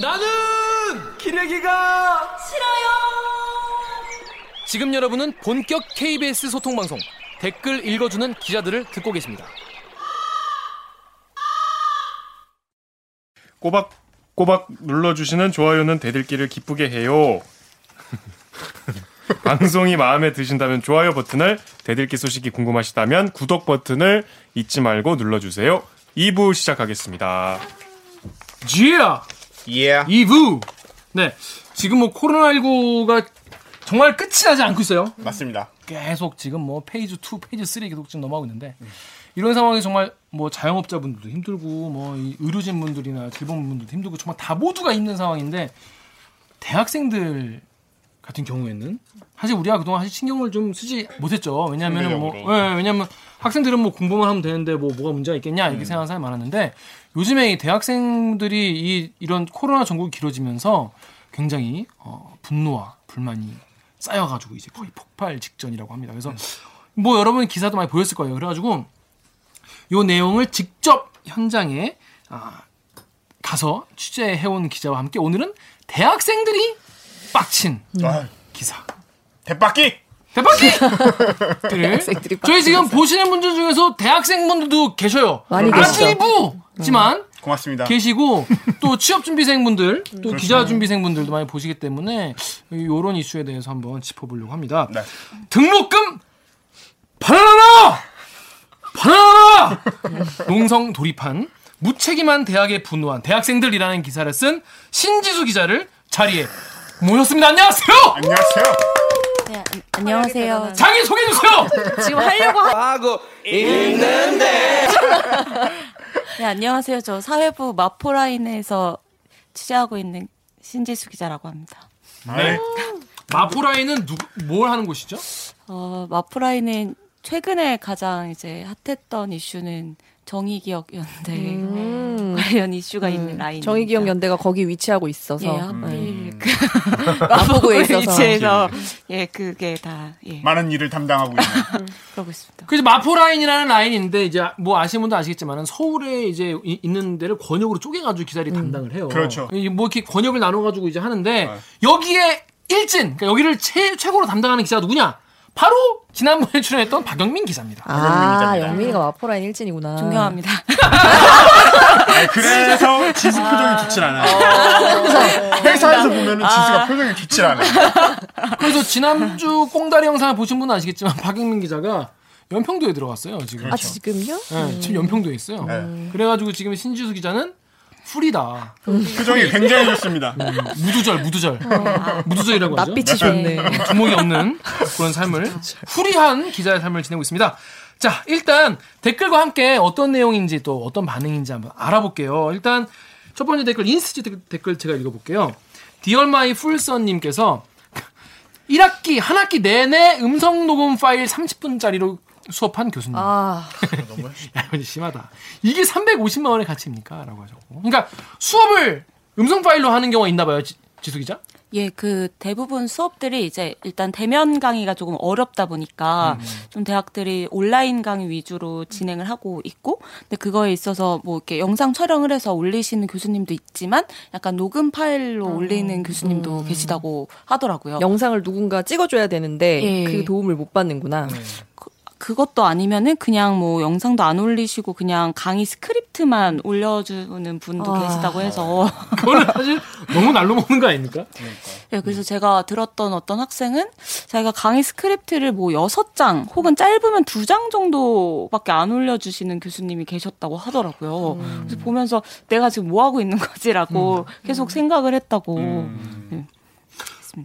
나는 기레기가 싫어요. 지금 여러분은 본격 KBS 소통 방송 댓글 읽어주는 기자들을 듣고 계십니다. 꼬박 꼬박 눌러주시는 좋아요는 대들기를 기쁘게 해요. 방송이 마음에 드신다면 좋아요 버튼을, 대들기 소식이 궁금하시다면 구독 버튼을 잊지 말고 눌러주세요. 2부 시작하겠습니다. 지야 예. 2부 네 지금 뭐 코로나19가 정말 끝이 나지 않고 있어요. 맞습니다. 계속 지금 뭐 phase 2, phase 3 계속 지금 넘어가고 있는데 이런 상황이 정말 뭐 자영업자분들도 힘들고 뭐이 의료진 분들이나 질병 분들도 힘들고 정말 다 모두가 힘든 상황인데 대학생들 같은 경우에는 사실 우리가 그동안 사실 신경을 좀 쓰지 못했죠. 왜냐하면 뭐. 예, 왜냐면 학생들은 뭐 공부만 하면 되는데 뭐 뭐가 문제가 있겠냐 이렇게 생각하는 사람이 많았는데 요즘에 이 대학생들이 이 이런 코로나 전국이 길어지면서 굉장히 어, 분노와 불만이 쌓여가지고 이제 거의 폭발 직전이라고 합니다. 그래서 뭐 여러분 기사도 많이 보였을 거예요. 그래가지고 요 내용을 직접 현장에 아, 가서 취재해온 기자와 함께 오늘은 대학생들이 빡친 아, 기사. 대박기! 대학생들이 저희 지금 보시는 분들 중에서 대학생분들도 계셔요. 많이 계시죠. 아직부지만 고맙습니다. 계시고 또 취업 준비생분들 또 그렇죠. 기자 준비생분들도 많이 보시기 때문에 이런 이슈에 대해서 한번 짚어보려고 합니다. 네. 등록금 바나나 바나나 농성 돌입한 무책임한 대학에 분노한 대학생들이라는 기사를 쓴 신지수 기자를 자리에 모셨습니다. 안녕하세요. 안녕하세요. 네, 안- 안녕하세요. 자기 소개해 주세요. 지금 하려고 하... 하고 있는데 네, 안녕하세요. 저 사회부 마포라인에서 취재하고 있는 신지수 기자라고 합니다. 네. 마포라인은 누구 뭘 하는 곳이죠? 어, 마포라인은 최근에 가장 이제 핫했던 이슈는 정의기억연대 음. 관련 이슈가 있는 라인. 정의기억 연대가 거기 위치하고 있어서 예, 하필 그 마포구에 있어서 위치에서 예, 그게 다 예, 많은 일을 담당하고 있는. 그러고 있습니다. 그래서 마포 라인이라는 라인인데 이제 뭐 아시는 분도 아시겠지만은 서울에 이제 이- 있는 데를 권역으로 쪼개가지고 기사를 담당을 해요. 그렇죠. 이- 뭐 이렇게 권역을 나눠가지고 이제 하는데 여기에 일진 그러니까 여기를 최, 최고로 담당하는 기자가 누구냐? 바로 지난번에 출연했던 박영민 기자입니다. 아. 영민이가 마포라인 일진이구나. 존경합니다. 아니, 그래서 지수 표정이 좋질 않아요. 회사에서 보면 은 지수가 표정이 좋질 않아요. 그래서 지난주 꽁다리 영상을 보신 분은 아시겠지만 박영민 기자가 연평도에 들어갔어요 지금. 아 지금요? 네, 지금 연평도에 있어요. 네. 그래가지고 지금 신지수 기자는 풀이다. 표정이 굉장히 좋습니다. 무두절, 무두절. 무두절이라고 하죠. 낯빛이 좋네. 두목이 없는 그런 삶을 free한 기자의 삶을 지내고 있습니다. 자, 일단 댓글과 함께 어떤 내용인지 또 어떤 반응인지 한번 알아볼게요. 일단 첫 번째 댓글 인스티 댓- 댓글 제가 읽어볼게요. 디얼마이 풀선님께서 1학기 한 학기 내내 음성 녹음 파일 30분짜리로 수업한 교수님. 아 야, 근데 심하다. 이게 350만 원의 가치입니까? 라고 하셨고. 그러니까 수업을 음성 파일로 하는 경우가 있나 봐요. 지, 지수 기자? 예, 그 대부분 수업들이 이제 일단 대면 강의가 조금 어렵다 보니까 좀 대학들이 온라인 강의 위주로 진행을 하고 있고, 근데 그거에 있어서 뭐 이렇게 영상 촬영을 해서 올리시는 교수님도 있지만 약간 녹음 파일로 올리는 교수님도 계시다고 하더라고요. 영상을 누군가 찍어줘야 되는데 예. 그 도움을 못 받는구나. 그것도 아니면은 그냥 뭐 영상도 안 올리시고 그냥 강의 스크립트만 올려주는 분도 아. 계시다고 해서 그거는 사실 너무 날로 먹는 거 아닙니까? 네, 그래서 제가 들었던 어떤 학생은 자기가 강의 스크립트를 뭐 여섯 장 혹은 짧으면 두 장 정도밖에 안 올려주시는 교수님이 계셨다고 하더라고요. 그래서 보면서 내가 지금 뭐 하고 있는 거지라고 계속 생각을 했다고. 네.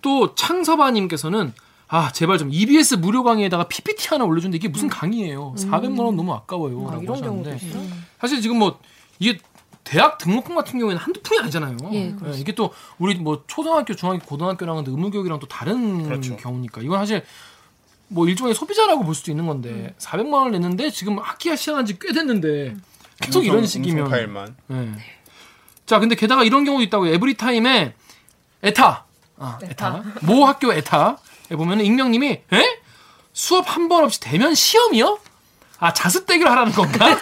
또 창서바님께서는 아 제발 좀 EBS 무료 강의에다가 PPT 하나 올려준데 이게 무슨 강의예요? 400만 원 너무 아까워요. 아, 라고 이런 경우도 하셨는데 있어. 사실 지금 뭐 이게 대학 등록금 같은 경우에는 한두 푼이 아니잖아요. 예, 예, 이게 또 우리 뭐 초등학교, 중학교, 고등학교랑은 의무교육이랑 또 다른 그렇죠. 경우니까 이건 사실 뭐 일종의 소비자라고 볼 수도 있는 건데 400만 원을 냈는데 지금 학기가 시작한 지 꽤 됐는데 계속 이런 식이면 파일만. 예. 자, 근데 게다가 이런 경우도 있다고요. 에브리타임에 에타, 아, 에타, 모 학교 에타에 보면 익명님이 에? 수업 한 번 없이 대면 시험이요? 아 자습대기를 하라는 건가?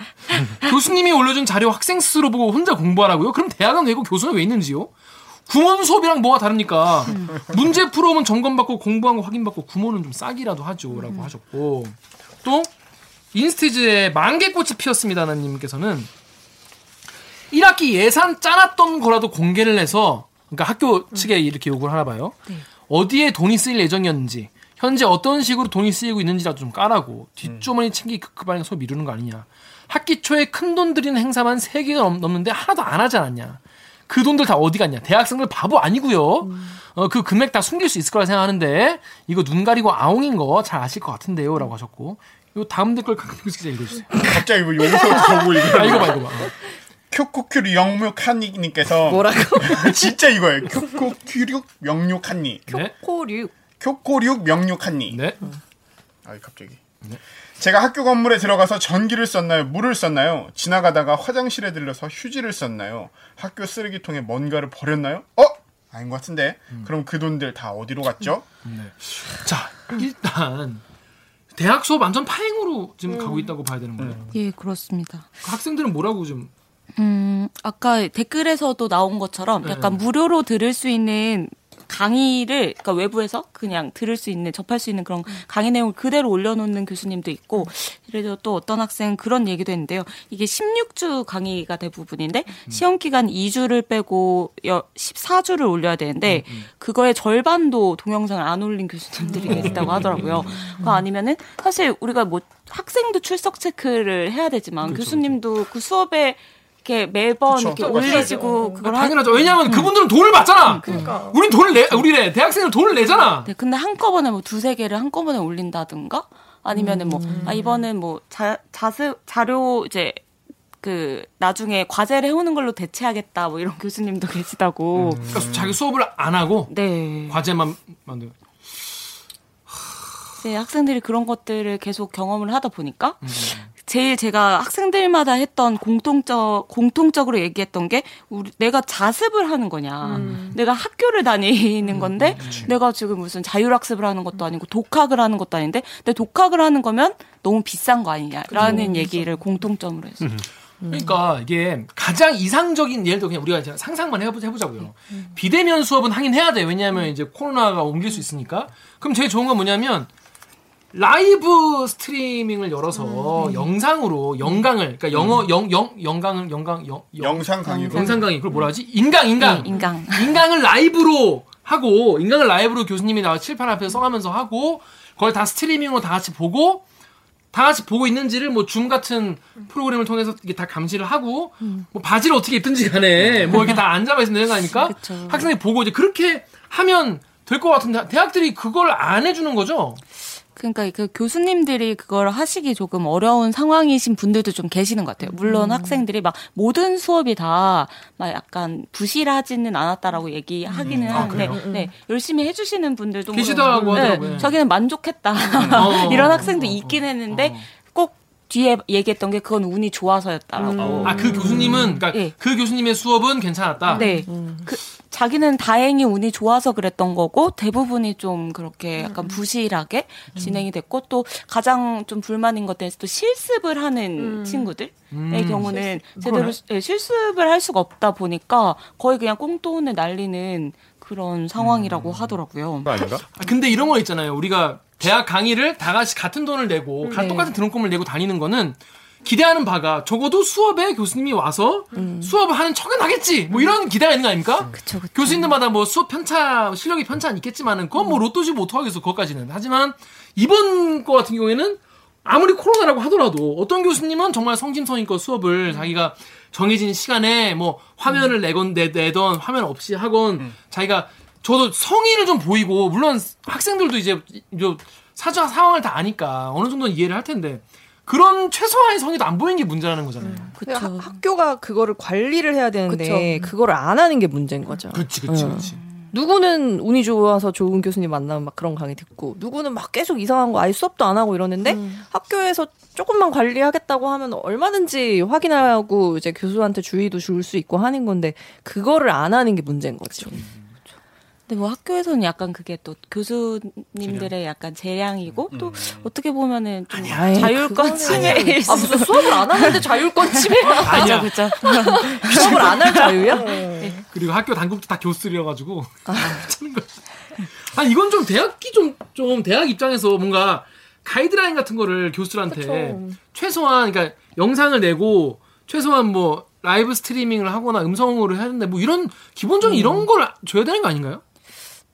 교수님이 올려준 자료 학생 스스로 보고 혼자 공부하라고요? 그럼 대학은 왜고 교수는 왜 있는지요? 구몬 수업이랑 뭐가 다릅니까? 문제 풀어오면 점검받고 공부한 거 확인받고 구몬은 좀 싸기라도 하죠 라고 하셨고 또 인스티즈의 만개꽃이 피었습니다는 님께서는 1학기 예산 짜놨던 거라도 공개를 해서 그러니까 학교 측에 이렇게 요구를 하나 봐요. 어디에 돈이 쓰일 예정이었는지 현재 어떤 식으로 돈이 쓰이고 있는지라도 좀 까라고 뒷주머니 챙기 급급하게 소 미루는 거 아니냐. 학기 초에 큰 돈 들이는 행사만 3개가 넘는데 하나도 안 하지 않았냐. 그 돈들 다 어디 갔냐. 대학생들 바보 아니고요. 어, 그 금액 다 숨길 수 있을 거라 생각하는데 이거 눈 가리고 아웅인 거 잘 아실 것 같은데요. 라고 하셨고 요 다음 댓글 강민규 기자 읽어주세요. 갑자기 뭐 용서 보고 이거 아, 이거 봐, 이거 봐. 큐쿠큐 영육한니님께서 뭐라고? 진짜 이거예요. 큐쿠큐 영육한니. 네. 코류. 큐코륙 명육한니. 네. 아 갑자기. 제가 학교 건물에 들어가서 전기를 썼나요? 물을 썼나요? 지나가다가 화장실에 들러서 휴지를 썼나요? 학교 쓰레기통에 뭔가를 버렸나요? 어? 아닌 것 같은데. 그럼 그 돈들 다 어디로 갔죠? 자, 일단 대학 수업 완전 파행으로 지금 가고 있다고 봐야 되는 거예요. 예, 그렇습니다. 그 학생들은 뭐라고 좀 음, 아까 댓글에서도 나온 것처럼 약간 무료로 들을 수 있는 강의를 그러니까 외부에서 그냥 들을 수 있는 접할 수 있는 그런 강의 내용을 그대로 올려놓는 교수님도 있고 그래도 또 어떤 학생 그런 얘기도 했는데요. 이게 16주 강의가 대부분인데 시험 기간 2주를 빼고 14주를 올려야 되는데 그거의 절반도 동영상을 안 올린 교수님들이 계시다고 하더라고요. 그 아니면은 사실 우리가 뭐 학생도 출석 체크를 해야 되지만 교수님도 그 수업에 이렇게 매번 그쵸. 이렇게 올리시고 그걸 하, 당연하죠. 왜냐하면 그분들은 돈을 받잖아. 우린 돈을 내, 우리래 대학생은 돈을 내잖아. 네, 근데 한꺼번에 뭐 두세 개를 한꺼번에 올린다든가 아니면은 뭐, 아, 이번엔 뭐, 자, 자습, 자료 이제 그 나중에 과제를 해오는 걸로 대체하겠다 뭐 이런 교수님도 계시다고. 그러니까 자기 수업을 안 하고 네. 과제만 만들. 이제 학생들이 그런 것들을 계속 경험을 하다 보니까 제일 제가 학생들마다 했던 공통적 공통적으로 얘기했던 게 우리 내가 자습을 하는 거냐, 내가 학교를 다니는 건데 내가 지금 무슨 자율학습을 하는 것도 아니고 독학을 하는 것도 아닌데 내 독학을 하는 거면 너무 비싼 거 아니냐라는 얘기를 공통점으로 했어요. 그러니까 이게 가장 이상적인 예를 들어 그냥 우리가 이제 상상만 해보, 해보자고요. 비대면 수업은 하긴 해야 돼. 왜냐하면 이제 코로나가 옮길 수 있으니까. 그럼 제일 좋은 건 뭐냐면 라이브 스트리밍을 열어서 영상으로 영강을 그러니까 영어 영영 영강을 영강 영 영- 영상 강의로. 영상 강의 그걸 뭐라 하지? 인강 인강 네, 인강. 인강을 라이브로 하고 인강을 라이브로 교수님이 나와 칠판 앞에 써가면서 하고 그걸 다 스트리밍으로 다 같이 보고 다 같이 보고 있는지를 뭐 줌 같은 프로그램을 통해서 이게 다 감시를 하고 뭐 바지를 어떻게 입든지 간에 뭐 이렇게 다 앉아봐 있으면 되는 거 아닙니까? 그쵸. 학생들이 보고 이제 그렇게 하면 될 것 같은데 대학들이 그걸 안 해주는 거죠? 그러니까 그 교수님들이 그걸 하시기 조금 어려운 상황이신 분들도 좀 계시는 것 같아요. 물론 학생들이 막 모든 수업이 다 막 약간 부실하지는 않았다라고 얘기하기는 아, 하는데, 그래요? 네, 열심히 해주시는 분들도 계시다고 물론, 하더라고요. 네, 자기는 만족했다 어, 이런 어, 학생도 어, 있긴 어, 했는데 어. 꼭 뒤에 얘기했던 게 그건 운이 좋아서였다라고. 아그 교수님은 그러니까 예. 그 교수님의 수업은 괜찮았다. 네. 그 자기는 다행히 운이 좋아서 그랬던 거고 대부분이 좀 그렇게 약간 부실하게 진행이 됐고 또 가장 좀 불만인 것들은 또 실습을 하는 친구들의 경우는 제대로 예, 실습을 할 수가 없다 보니까 거의 그냥 꽁돈을 날리는 그런 상황이라고 하더라고요. 아닌가? 아, 근데 이런 거 있잖아요. 우리가 대학 강의를 다 같이 같은 돈을 내고 가- 똑같은 등록금을 내고 다니는 거는 기대하는 바가 적어도 수업에 교수님이 와서 수업을 하는 척은 하겠지. 뭐 이런 기대가 있는 거 아닙니까? 그쵸, 그쵸. 교수님들마다 뭐 수업 편차, 실력이 편차는 있겠지만은 그건 뭐 로또지 못하겠어. 그것까지는. 하지만 이번 거 같은 경우에는 아무리 코로나라고 하더라도 어떤 교수님은 정말 성심성의껏 수업을 자기가 정해진 시간에 뭐 화면을 내건 내, 내던 화면 없이 하건 자기가 저도 성의를 좀 보이고 물론 학생들도 이제 요 사정 상황을 다 아니까 어느 정도는 이해를 할 텐데 그런 최소한의 성의도 안 보이는 게 문제라는 거잖아요. 근데 하- 학교가 그거를 관리를 해야 되는데 그쵸. 그거를안 하는 게 문제인 거죠. 그렇지, 그렇지, 응. 그렇지. 누구는 운이 좋아서 좋은 교수님 만나면 막 그런 강의 듣고 누구는 막 계속 이상한 거 아예 수업도 안 하고 이러는데 학교에서 조금만 관리하겠다고 하면 얼마든지 확인하고 이제 교수한테 주의도 줄 수 있고 하는 건데 그거를 안 하는 게 문제인 거죠. 근데 뭐 학교에서는 약간 그게 또 교수님들의 약간 재량이고 또 어떻게 보면은 좀 아이, 자율권 침해일 아 무슨 수업을 안 하는데 자율권 침해야? 아니야. 그죠. 수업을 안 할 자유야? 그리고 학교 단국도 다 교수들이어가지고. 아 이건 좀 대학기 좀 좀 대학 입장에서 뭔가 가이드라인 같은 거를 교수들한테 그쵸. 최소한 그러니까 영상을 내고 최소한 뭐 라이브 스트리밍을 하거나 음성으로 해야 되는데 뭐 이런 기본적인 이런 걸 줘야 되는 거 아닌가요?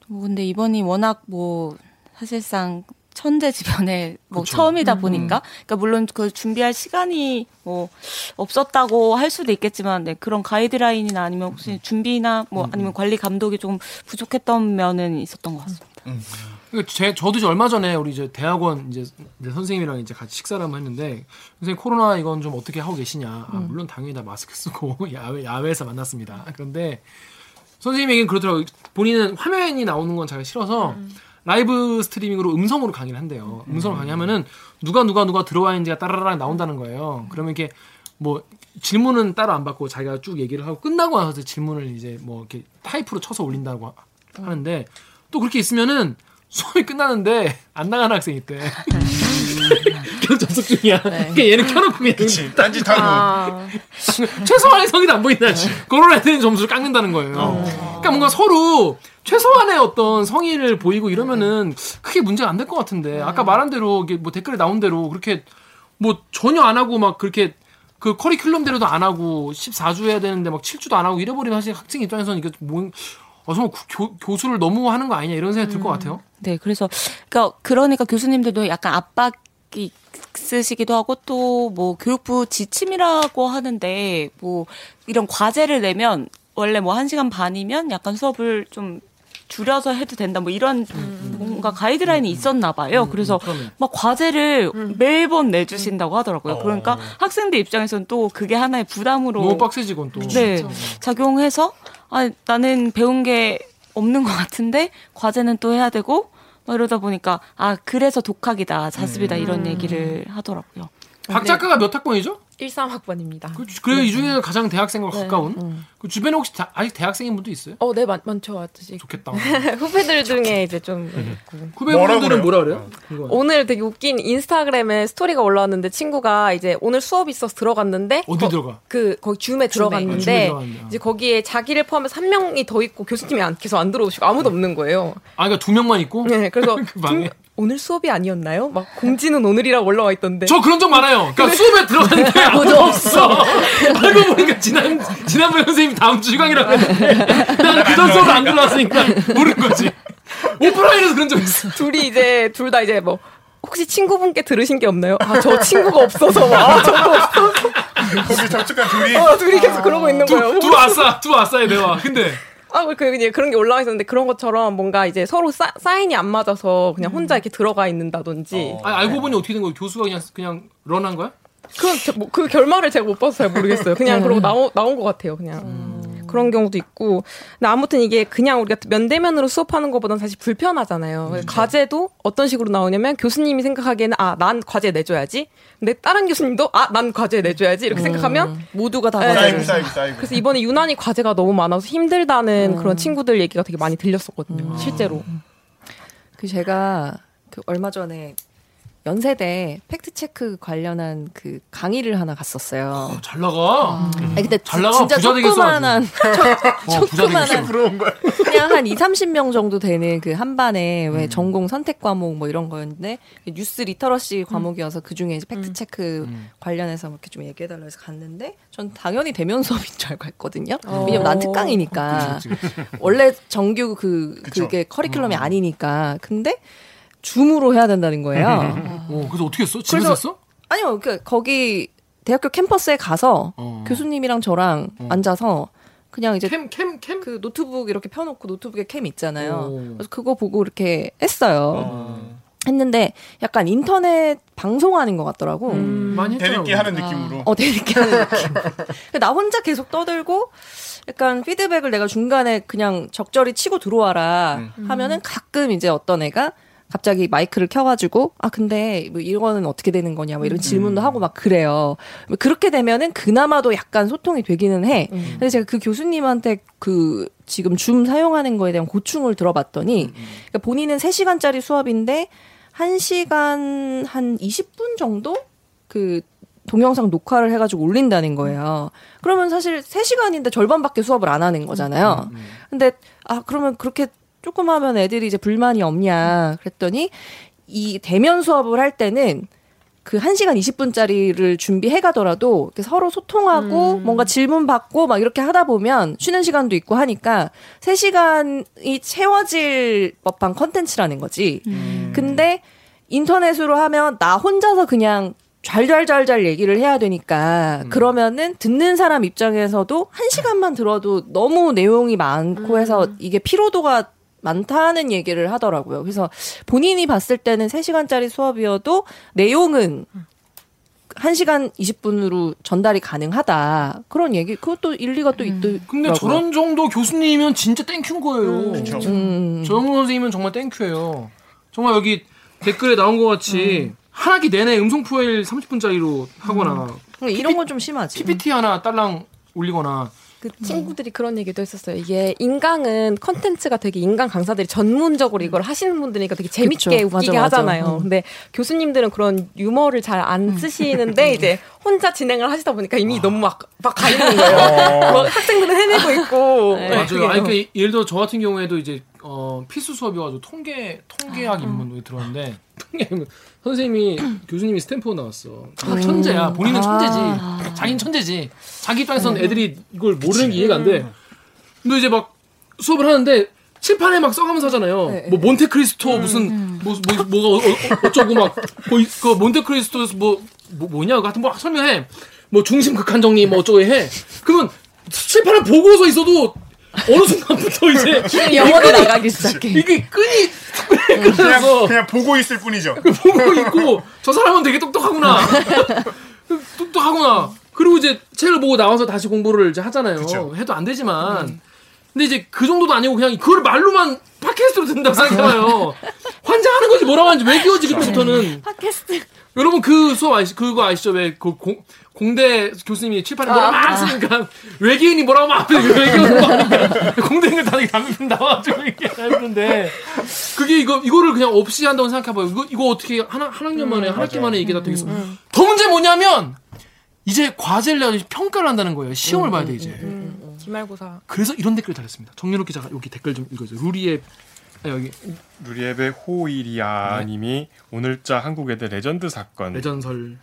뭐 근데 이번이 워낙 뭐 사실상 천재지변의 뭐 처음이다 보니까? 그러니까 물론 그 준비할 시간이 뭐 없었다고 할 수도 있겠지만 네, 그런 가이드라인이나 아니면 혹시 준비나 뭐 아니면 관리 감독이 좀 부족했던 면은 있었던 것 같습니다. 그러니까 제 저도 이제 얼마 전에 우리 이제 대학원 이제 이제 선생님이랑 이제 같이 식사를 한번 했는데 선생님 코로나 이건 좀 어떻게 하고 계시냐? 아, 물론 당연히 다 마스크 쓰고 야외 야외에서 만났습니다. 그런데 선생님 얘기는 그렇더라고요. 본인은 화면이 나오는 건 자기가 싫어서 라이브 스트리밍으로 음성으로 강의를 한대요. 음성으로 강의하면은 누가 누가 누가 들어와 있는지가 따라락 나온다는 거예요. 그러면 이렇게 뭐 질문은 따로 안 받고 자기가 쭉 얘기를 하고 끝나고 나서 질문을 이제 뭐 이렇게 타이프로 쳐서 올린다고 하- 하는데 또 그렇게 있으면은 수업이 끝나는데 안 나가는 학생이 있대. 계속 접속 중이야. 그러니까 얘는 켜놓고 그냥 그치. 딴짓 하고. 아, 최소한의 성의도 안 보인다. 그런 애들은 점수를 깎는다는 거예요. 그러니까 뭔가 서로 최소한의 어떤 성의를 보이고 이러면은 크게 문제가 안 될 것 같은데 아까 말한 대로 이게 뭐 댓글에 나온 대로 그렇게 뭐 전혀 안 하고 막 그렇게 그 커리큘럼대로도 안 하고 14주 해야 되는데 막 7주도 안 하고 이래버리면 사실 학생 입장에서는 이게 뭐 어, 정말 교, 교수를 너무 하는 거 아니냐 이런 생각이 들것 같아요. 네, 그래서 그러니까 그러니까 교수님들도 약간 압박 이 있으시기도 하고 또 뭐 교육부 지침이라고 하는데 뭐 이런 과제를 내면 원래 뭐한 시간 반이면 약간 수업을 좀 줄여서 해도 된다 뭐 이런 뭔가 가이드라인이 있었나 봐요. 그래서 그러네. 막 과제를 매번 내주신다고 하더라고요. 그러니까 학생들 입장에서는 또 그게 하나의 부담으로 너무 빡세지 건 또. 네, 작용해서 아 나는 배운 게 없는 것 같은데 과제는 또 해야 되고 막 이러다 보니까 아 그래서 독학이다 자습이다 이런 얘기를 하더라고요. 박 작가가 몇 학번이죠? 13학번입니다. 그, 그래 이 중에 가장 대학생과 가까운. 그 주변에 혹시 다, 아직 대학생인 분도 있어요? 어, 네, 많, 많죠. 아직. 좋겠다. 후배들 중에 이제 좀 있고. 후배분들은 뭐라 그래요? 이거. 오늘 되게 웃긴 인스타그램에 스토리가 올라왔는데 친구가 이제 오늘 수업이 있어서 들어갔는데 어디 거- 들어가? 그 거기 줌에 아, 줌에 들어갔는데 들어갔네요. 이제 거기에 자기를 포함해서 한 명이 더 있고 교수님이 안, 계속 안 들어오시고 아무도 없는 거예요. 아, 그러니까 두 명만 있고? 네, 그래서 그? 분- 오늘 수업이 아니었나요? 막 공지는 오늘이라고 올라와 있던데. 저 그런 적 많아요. 그러니까 수업에 들어갔는데 아무도 없어. 알고 보니까 지난, 지난번 선생님이 다음 주 휴강이라고 했는데 나는 그전 수업 안 들어왔으니까 모르는 거지. 오프라인에서 그런 적 있어. 둘이 이제 둘 다 이제 뭐 혹시 친구분께 들으신 게 없나요? 아 저 친구가 없어서 막 아, 저도 없어서 거기 접촉한 둘이. 어, 둘이 계속 그러고 있는 거예요. 두, 두 아싸, 두 아싸의 대화. 근데 아, 그, 그냥 그런 게 올라와 있었는데 그런 것처럼 뭔가 이제 서로 사, 사인이 안 맞아서 그냥 혼자 이렇게 들어가 있는다든지. 아, 알고 보니 어떻게 된 거예요? 교수가 그냥, 그냥 런한 거야? 그건 제- 뭐, 그 결말을 제가 못 봐서 잘 모르겠어요. 그냥 그러고 나오, 나온 것 같아요, 그냥. 그런 경우도 있고. 근데 아무튼 이게 그냥 우리가 면대면으로 수업하는 것보다는 사실 불편하잖아요. 과제도 어떤 식으로 나오냐면 교수님이 생각하기에는 아, 난 과제 내줘야지. 근데 다른 교수님도 아, 난 과제 내줘야지. 이렇게 생각하면 모두가 다 네. 과제를. 쌓이고 쌓이고 쌓이고. 그래서 이번에 유난히 과제가 너무 많아서 힘들다는 그런 친구들 얘기가 되게 많이 들렸었거든요. 실제로. 그 제가 그 얼마 전에 연세대 fact check 관련한 그 강의를 하나 갔었어요. 어, 잘 나가. 아니 근데 잘 나가. 진짜 조그만한 어, 조그만한 거야. 그냥 한 2, 30명 정도 되는 그 한 반에 음. 왜 전공 선택 과목 뭐 이런 거였는데 뉴스 literacy 과목이어서 그 중에 이제 fact check 음. 관련해서 뭐 이렇게 좀 얘기해달라 해서 갔는데 전 당연히 대면 수업인 줄 알고 했거든요. 왜냐면 난 특강이니까. 원래 정규 그 그쵸. 그게 커리큘럼이 아니니까. 근데 줌으로 해야 된다는 거예요. 어, 그래서 어떻게 했어? 집에서 그래서- 했어? 아니요, 그 거기 대학교 캠퍼스에 가서 어. 교수님이랑 저랑 앉아서 그냥 이제 cam, cam, cam? 그 노트북 이렇게 펴놓고 노트북에 cam 있잖아요. 오. 그래서 그거 보고 이렇게 했어요. 했는데 약간 인터넷 방송하는 것 같더라고. 많이 했더라고. 대립기 하는 느낌으로. 어, 대립기 하는 느낌. 나 혼자 계속 떠들고 약간 피드백을 내가 중간에 그냥 적절히 치고 들어와라 하면은 가끔 이제 어떤 애가 갑자기 마이크를 켜가지고 아 근데 뭐 이거는 어떻게 되는 거냐 뭐 이런 질문도 하고 막 그래요. 뭐 그렇게 되면은 그나마도 약간 소통이 되기는 해. 근데 제가 그 교수님한테 그 지금 줌 사용하는 거에 대한 고충을 들어봤더니 그러니까 본인은 3 시간짜리 수업인데 1 시간 한 20분 정도 그 동영상 녹화를 해가지고 올린다는 거예요. 그러면 사실 3시간인데 절반밖에 수업을 안 하는 거잖아요. 근데, 아, 그러면 그렇게 조금 하면 애들이 이제 불만이 없냐. 그랬더니, 이 대면 수업을 할 때는 그 1시간 20분짜리를 준비해 가더라도 이렇게 서로 소통하고 뭔가 질문 받고 막 이렇게 하다 보면 쉬는 시간도 있고 하니까 3시간이 채워질 법한 컨텐츠라는 거지. 근데 인터넷으로 하면 나 혼자서 그냥 잘잘잘잘 얘기를 해야 되니까 그러면은 듣는 사람 입장에서도 한 시간만 들어도 너무 내용이 많고 해서 이게 피로도가 많다는 얘기를 하더라고요. 그래서 본인이 봤을 때는 3시간짜리 수업이어도 내용은 1시간 20분으로 전달이 가능하다. 그런 얘기, 그것도 일리가 또 있더라고요. 근데 저런 정도 교수님이면 진짜 thank you인 거예요. 음. 저 정도 선생님은 정말 thank you예요. 정말 여기 댓글에 나온 것 같이 한 학기 내내 음성 파일 30분짜리로 하거나 이런 건 좀 심하지. PPT 하나 딸랑 올리거나 그 친구들이 그런 얘기도 했었어요. 이게 인강은 컨텐츠가 되게 인강 강사들이 전문적으로 이걸 하시는 분들이니까 되게 재밌게 그쵸. 웃기게 맞아, 맞아. 하잖아요. 음. 근데 교수님들은 그런 유머를 잘 안 쓰시는데 이제 혼자 진행을 하시다 보니까 이미 너무 막, 막 가있는 거예요. 뭐 학생들은 해내고 있고. 네, 맞아요. 아니 너무- 그 예를 들어 저 같은 경우에도 이제 어, 필수 수업이어가지고 통계 통계학 입문으로 들어왔는데 통계 입문 선생님이 교수님이 스탠포드 나왔어. 다 천재야. 본인은 천재지. 자기는 천재지. 자기 입장에서는 애들이 이걸 모르는 게 이해가 안 돼. 근데 이제 막 수업을 하는데 칠판에 막 써가면서 하잖아요. 뭐 몬테크리스토 무슨 뭐, 뭐 뭐가 어, 어, 어쩌고 막그 몬테크리스토에서 뭐, 뭐 뭐냐 하여튼 뭐 설명해. 뭐 중심 극한 정리 뭐 어쩌고 해. 그러면 칠판을 보고서 있어도 어느 순간부터 이제 영어로 이 끈이- 나가기 시작해. 이게 끈이 그냥 끊어서 그냥 보고 있을 뿐이죠. 보고 있고 저 사람은 되게 똑똑하구나. 똑똑하구나. 그리고 이제 책을 보고 나와서 다시 공부를 이제 하잖아요. 그쵸. 해도 안 되지만. 근데 이제 그 정도도 아니고 그냥 그걸 말로만 팟캐스트로 듣는다고 생각해봐요. 환장하는 거지 뭐라고 하는지 왜 끼워지 그때부터는. 팟캐스트. 여러분 그 수업 아시 그거 아시죠? 왜 그 공 대 교수님이 칠판에 뭐라고 막 쓰니까 외계인이 뭐라고 막 외계인 막 하니까 공대인들 다 담임 나와가지고 이렇게 하는데 그게 이거 이거를 그냥 없이 한다고 생각해봐요. 이거 이거 어떻게 한, 한 학년 만에 한 학기 만에 이게 다 되겠어? 더 문제 뭐냐면 이제 과제를 내가 평가를 한다는 거예요. 시험을 봐야 돼 이제. 기말고사. 그래서 이런 댓글 달렸습니다. 정유롭 기자가 여기 댓글 좀 읽어줘. 루리의 아, 여기 루리웹의 호이리아님이 오늘자 한국 외대 레전드 사건. 레전설.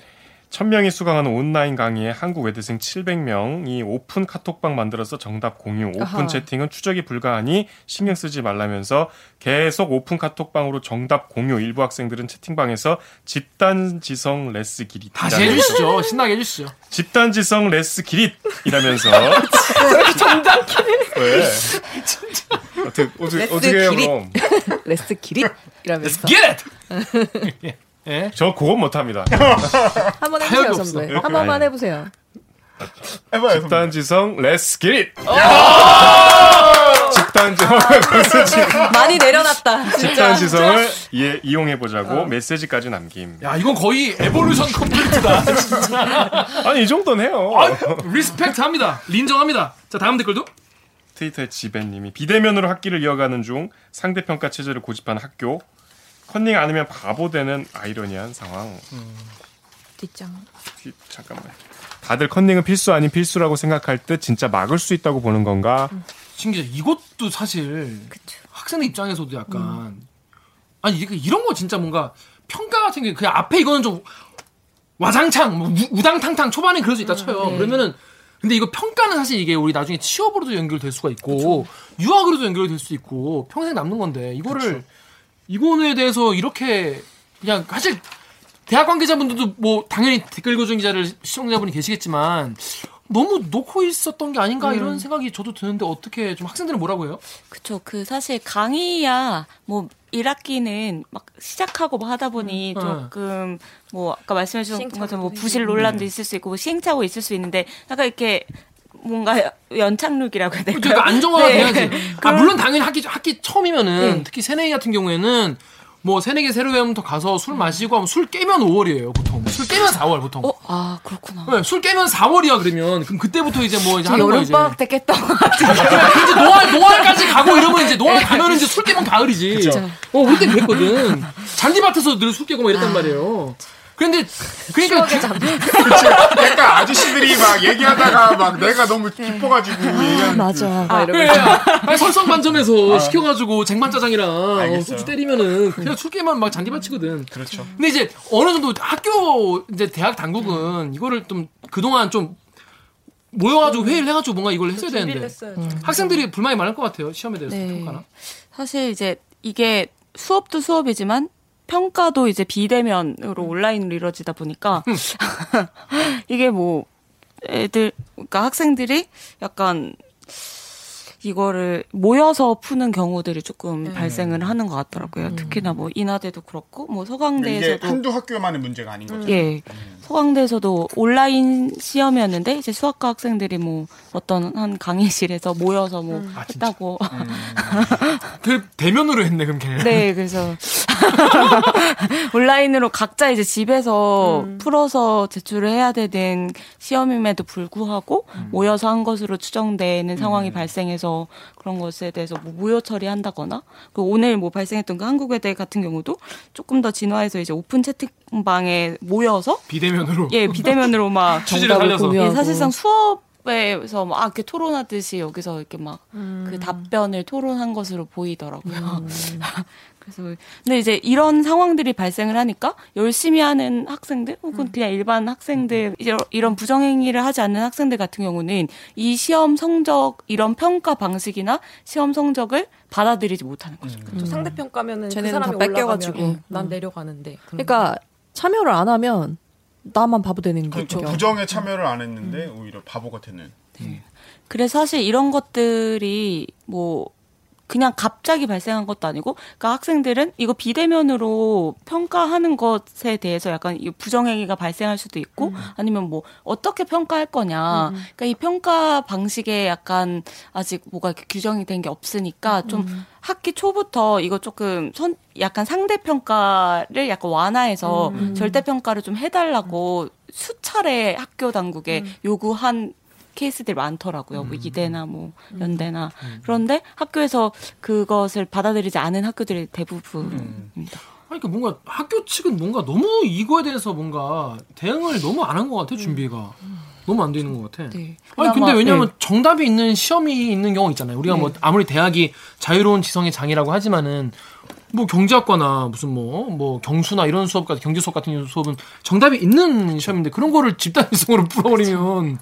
1000명이 수강하는 온라인 강의에 한국 외대생 700명이 오픈 카톡방 만들어서 정답 공유, 오픈 아하. 채팅은 추적이 불가하니 신경 쓰지 말라면서 계속 오픈 카톡방으로 정답 공유, 일부 학생들은 채팅방에서 집단 지성 let's get it. 다시 해주시죠. 신나게 해주시죠. 집단 지성 let's get it이라면서 왜? 어떻게 어떻게 let's 어떻게 해요 기릿. 그럼? let's get it 이라면서 Get it. 예. 저 그건 못합니다. 한번 타협이 해보세요. 선배. 한 번만. 해보세요. 해봐요. 집단지성 기릿. 집단지성 많이 내려놨다. 아, 집단지성을 이, 이용해 보자고 메시지까지 남김. 야 이건 거의 evolution complete다. 진짜. 아니 이 정도는 해요. respect 합니다. 인정합니다. 자 다음 댓글도. 트위터의 지배님이 비대면으로 학기를 이어가는 중 상대평가 체제를 고집하는 학교 컨닝 않으면 바보 되는 아이러니한 상황. 뒷장. 뒤- 잠깐만. 다들 컨닝은 필수 아닌 필수라고 생각할 듯 진짜 막을 수 있다고 보는 건가? 신기해. 이것도 사실 학생 입장에서도 약간 아니 이게 이런 거 진짜 뭔가 평가 같은 게 그냥 앞에 이거는 좀 와장창 뭐 우- 우당탕탕 초반에 그럴 수 있다 쳐요. 그러면은 근데 이거 평가는 사실 이게 우리 나중에 취업으로도 연결될 수가 있고 유학으로도 연결될 수 있고 평생 남는 건데 이거를 이거에 대해서 이렇게 그냥 사실 대학 관계자분들도 뭐 당연히 댓글 읽어준 기자를 시청자분이 계시겠지만 너무 놓고 있었던 게 아닌가 이런 생각이 저도 드는데 어떻게 좀 학생들은 뭐라고 해요? 그쵸. 그 사실 강의야 뭐 1학기는 막 시작하고 뭐 하다 보니 음. 조금 뭐 아까 말씀해 주셨던 시행착오도 것처럼 뭐. 부실 논란도 있을 수 있고 뭐 시행착오 있을 수 있는데 약간 이렇게 뭔가 연착륙이라고 해야 될까요? 그러니까 안정화가 네. 돼야지. 아 물론 당연히 학기 학기 처음이면은 특히 새내기 같은 경우에는 뭐 새내기 새로회부터 가서 술 마시고 하면 술 깨면 5월이에요 보통. 술 깨면 4월 보통. 어, 아 그렇구나. 네, 술 깨면 4월이야 그러면. 그럼 그때부터 이제 뭐 이제 저 하는 이제. 여름방학 때 깼던 것 같아요. 그래, 이제 노알 노알까지 가고 이러면 이제 노알 가면 이제 술 깨면 가을이지. 어 우리 때 그랬거든. 잔디밭에서 늘 술 깨고 막 이랬단 말이에요. 그 런데 그러니까 그- 약간 아저씨들이 막 얘기하다가 막 내가 너무 기뻐가지고 얘기하는 맞아. 아, 그래. 아니, 설성 반점에서 시켜가지고 쟁반 짜장이랑 어, 알겠어요. 소주 때리면은 그냥 술 깨면 막 잔디밭 치거든. 그렇죠. 근데 이제 어느 정도 학교 이제 대학 당국은 이거를 좀 그동안 좀 모여가지고 회의를 해가지고 뭔가 이걸 했어야 되는데 했어야죠. 학생들이 불만이 많을 것 같아요 시험에 대해서 네. 평가나. 사실 이제 이게 수업도 수업이지만 평가도 이제 비대면으로 온라인으로 이루어지다 보니까 이게 뭐 애들 그러니까 학생들이 약간 이거를 모여서 푸는 경우들이 조금 발생을 하는 것 같더라고요. 특히나 뭐 인하대도 그렇고 뭐 이게 서강대에서도 한두 학교만의 문제가 아닌 거죠. 예. 서강대에서도 온라인 시험이었는데 이제 수학과 학생들이 뭐 어떤 한 강의실에서 모여서 뭐 아, 진짜? 했다고. 그 대면으로 했네 그럼 걔는. 네, 그래서 온라인으로 각자 이제 집에서 풀어서 제출을 해야 되는 시험임에도 불구하고 모여서 한 것으로 추정되는 상황이 발생해서 그런 것에 대해서 뭐 무효 처리한다거나 그 오늘 뭐 발생했던 그 한국외대 같은 경우도 조금 더 진화해서 이제 오픈 채팅방에 모여서 비대면으로. 예 비대면으로 막 취지를 정답을 살려서. 공유하고. 예, 사실상 수업 에서 막 아, 이렇게 토론하듯이 여기서 이렇게 막그 답변을 토론한 것으로 보이더라고요. 그래서 근데 이제 이런 상황들이 발생을 하니까 열심히 하는 학생들 혹은 그냥 일반 학생들 이제 이런 부정행위를 하지 않는 학생들 같은 경우는 이 시험 성적 이런 평가 방식이나 시험 성적을 받아들이지 못하는 거죠. 또 상대 평가면은 그 쟤네는 사람이 다 뺏겨가지고. 올라가면 난 내려가는데. 그런 그러니까 참여를 안 하면 나만 바보 되는 그렇죠. 거죠. 부정에 참여를 안 했는데 오히려 바보가 되는. 그래서 사실 이런 것들이 뭐 그냥 갑자기 발생한 것도 아니고, 그러니까 학생들은 이거 비대면으로 평가하는 것에 대해서 약간 이 부정행위가 발생할 수도 있고, 아니면 뭐 어떻게 평가할 거냐, 그러니까 이 평가 방식에 약간 아직 뭐가 규정이 된 게 없으니까 좀 학기 초부터 이거 조금 선 약간 상대 평가를 약간 완화해서 절대 평가를 좀 해달라고 수차례 학교 당국에 요구한 케이스들이 많더라고요. 뭐 이대나 뭐 연대나 그런데 학교에서 그것을 받아들이지 않은 학교들이 대부분입니다. 아니, 그러니까 뭔가 학교 측은 뭔가 너무 이거에 대해서 뭔가 대응을 너무 안 한 것 같아 준비가 너무 안돼 있는 것 같아. 네. 아니 근데 왜냐면 네. 정답이 있는 시험이 있는 경우 있잖아요. 우리가 뭐 아무리 대학이 자유로운 지성의 장이라고 하지만은 뭐 경제학과나 무슨 뭐뭐 경수나 이런 수업 같은 경제 수업 같은 수업은 정답이 있는 시험인데 그런 거를 집단 지성으로 풀어버리면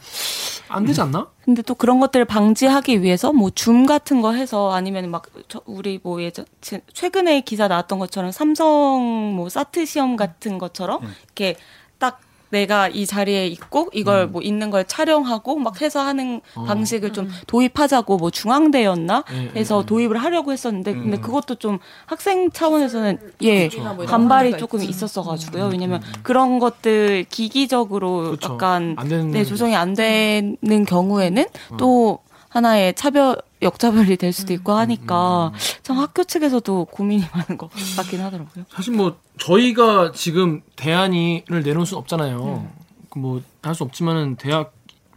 안 되지 않나? 근데 또 그런 것들을 방지하기 위해서 뭐 줌 같은 거 해서 아니면 막 저- 우리 뭐 예전 제- 최근에 기사 나왔던 것처럼 삼성 뭐 사트 시험 같은 것처럼 이렇게 딱 내가 이 자리에 있고 이걸 뭐 있는 걸 촬영하고 막 해서 하는 방식을 좀 도입하자고 뭐 중앙대였나? 예, 해서 도입을 하려고 했었는데 근데 그것도 좀 학생 차원에서는 예뭐 이런 반발이 조금 있지. 있었어가지고요. 왜냐면 그런 것들 기기적으로 그쵸. 약간 네, 조정이 안 되는 경우에는 또 하나의 차별 역차별이 될 수도 있고 하니까 참 학교 측에서도 고민이 많은 것 같긴 하더라고요. 사실 뭐 저희가 지금 대안이를 내놓을 수 없잖아요. 뭐 할 수 없지만은 대학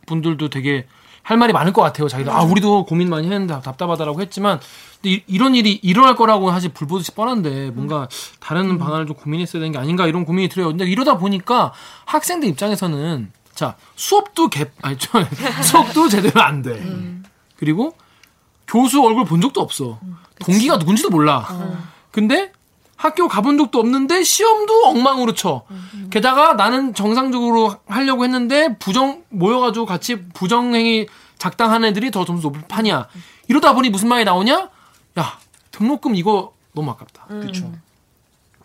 분들도 되게 할 말이 많을 것 같아요. 자기도 아 우리도 고민 많이 했는데 답답하다라고 했지만 근데 이, 런 일이 일어날 거라고 사실 불보듯이 뻔한데 뭔가 다른 방안을 좀 고민했어야 되는 게 아닌가 이런 고민이 들어요. 근데 이러다 보니까 학생들 입장에서는 자 수업도 개 아니 저 수업도 제대로 안 돼. 그리고 교수 얼굴 본 적도 없어. 동기가 누군지도 몰라. 근데 학교 가본 적도 없는데 시험도 엉망으로 쳐. 게다가 나는 정상적으로 하려고 했는데 부정 모여가지고 같이 부정행위 작당한 애들이 더 점수 높을 판이야. 이러다 보니 무슨 말이 나오냐? 야 등록금 이거 너무 아깝다. 그렇죠.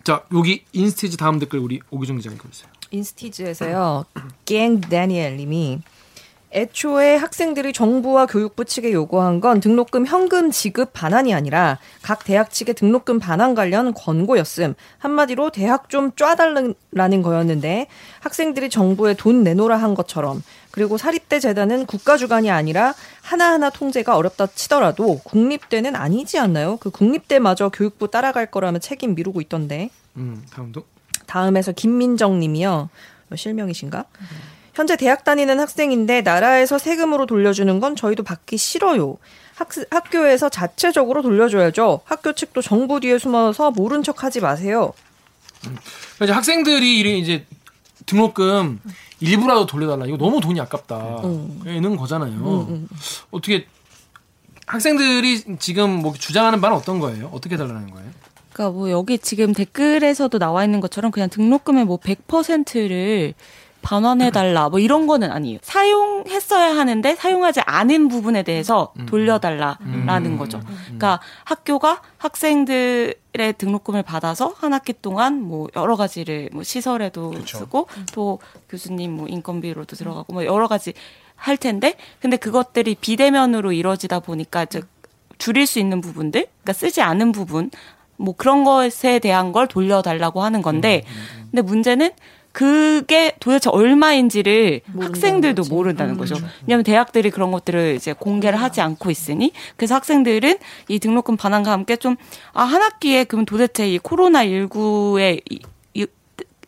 자 여기 인스티지 다음 댓글 우리 오기정 기자님 읽어주세요. 인스티즈에서요. 갱 다니엘 님이 애초에 학생들이 정부와 교육부 측에 요구한 건 등록금 현금 지급 반환이 아니라 각 대학 측의 등록금 반환 관련 권고였음. 한마디로 대학 좀 쫙달라는 거였는데 학생들이 정부에 돈 내놓으라 한 것처럼 그리고 사립대 재단은 국가 주관이 아니라 하나하나 통제가 어렵다 치더라도 국립대는 아니지 않나요? 그 국립대마저 교육부 따라갈 거라면 책임 미루고 있던데. 음, 다음도. 다음에서 김민정 님이요. 실명이신가? 현재 대학 다니는 학생인데 나라에서 세금으로 돌려주는 건 저희도 받기 싫어요. 학, 학교에서 자체적으로 돌려줘야죠. 학교 측도 정부 뒤에 숨어서 모른 척 하지 마세요. 이제 학생들이 이제 등록금 일부라도 돌려달라. 이거 너무 돈이 아깝다. 는 거잖아요. 어떻게 학생들이 지금 뭐 주장하는 바는 어떤 거예요? 어떻게 달라는 거예요? 그러니까 뭐 여기 지금 댓글에서도 나와 있는 것처럼 그냥 등록금의 뭐 100%를 반환해달라 뭐 이런 거는 아니에요. 사용했어야 하는데 사용하지 않은 부분에 대해서 돌려달라라는 음. 거죠. 그러니까 학교가 학생들의 등록금을 받아서 한 학기 동안 뭐 여러 가지를 뭐 시설에도 그쵸. 쓰고 또 교수님 뭐 인건비로도 들어가고 뭐 여러 가지 할 텐데 근데 그것들이 비대면으로 이루어지다 보니까 이제 줄일 수 있는 부분들, 그러니까 쓰지 않은 부분, 뭐 그런 것에 대한 걸 돌려달라고 하는 건데, 근데 문제는 그게 도대체 얼마인지를 학생들도 모른다는 거죠. 왜냐하면 대학들이 그런 것들을 이제 공개를 하지 않고 있으니, 그래서 학생들은 이 등록금 반환과 함께 좀, 아, 한 학기에 그럼 도대체 이 코로나 19의 이, 이,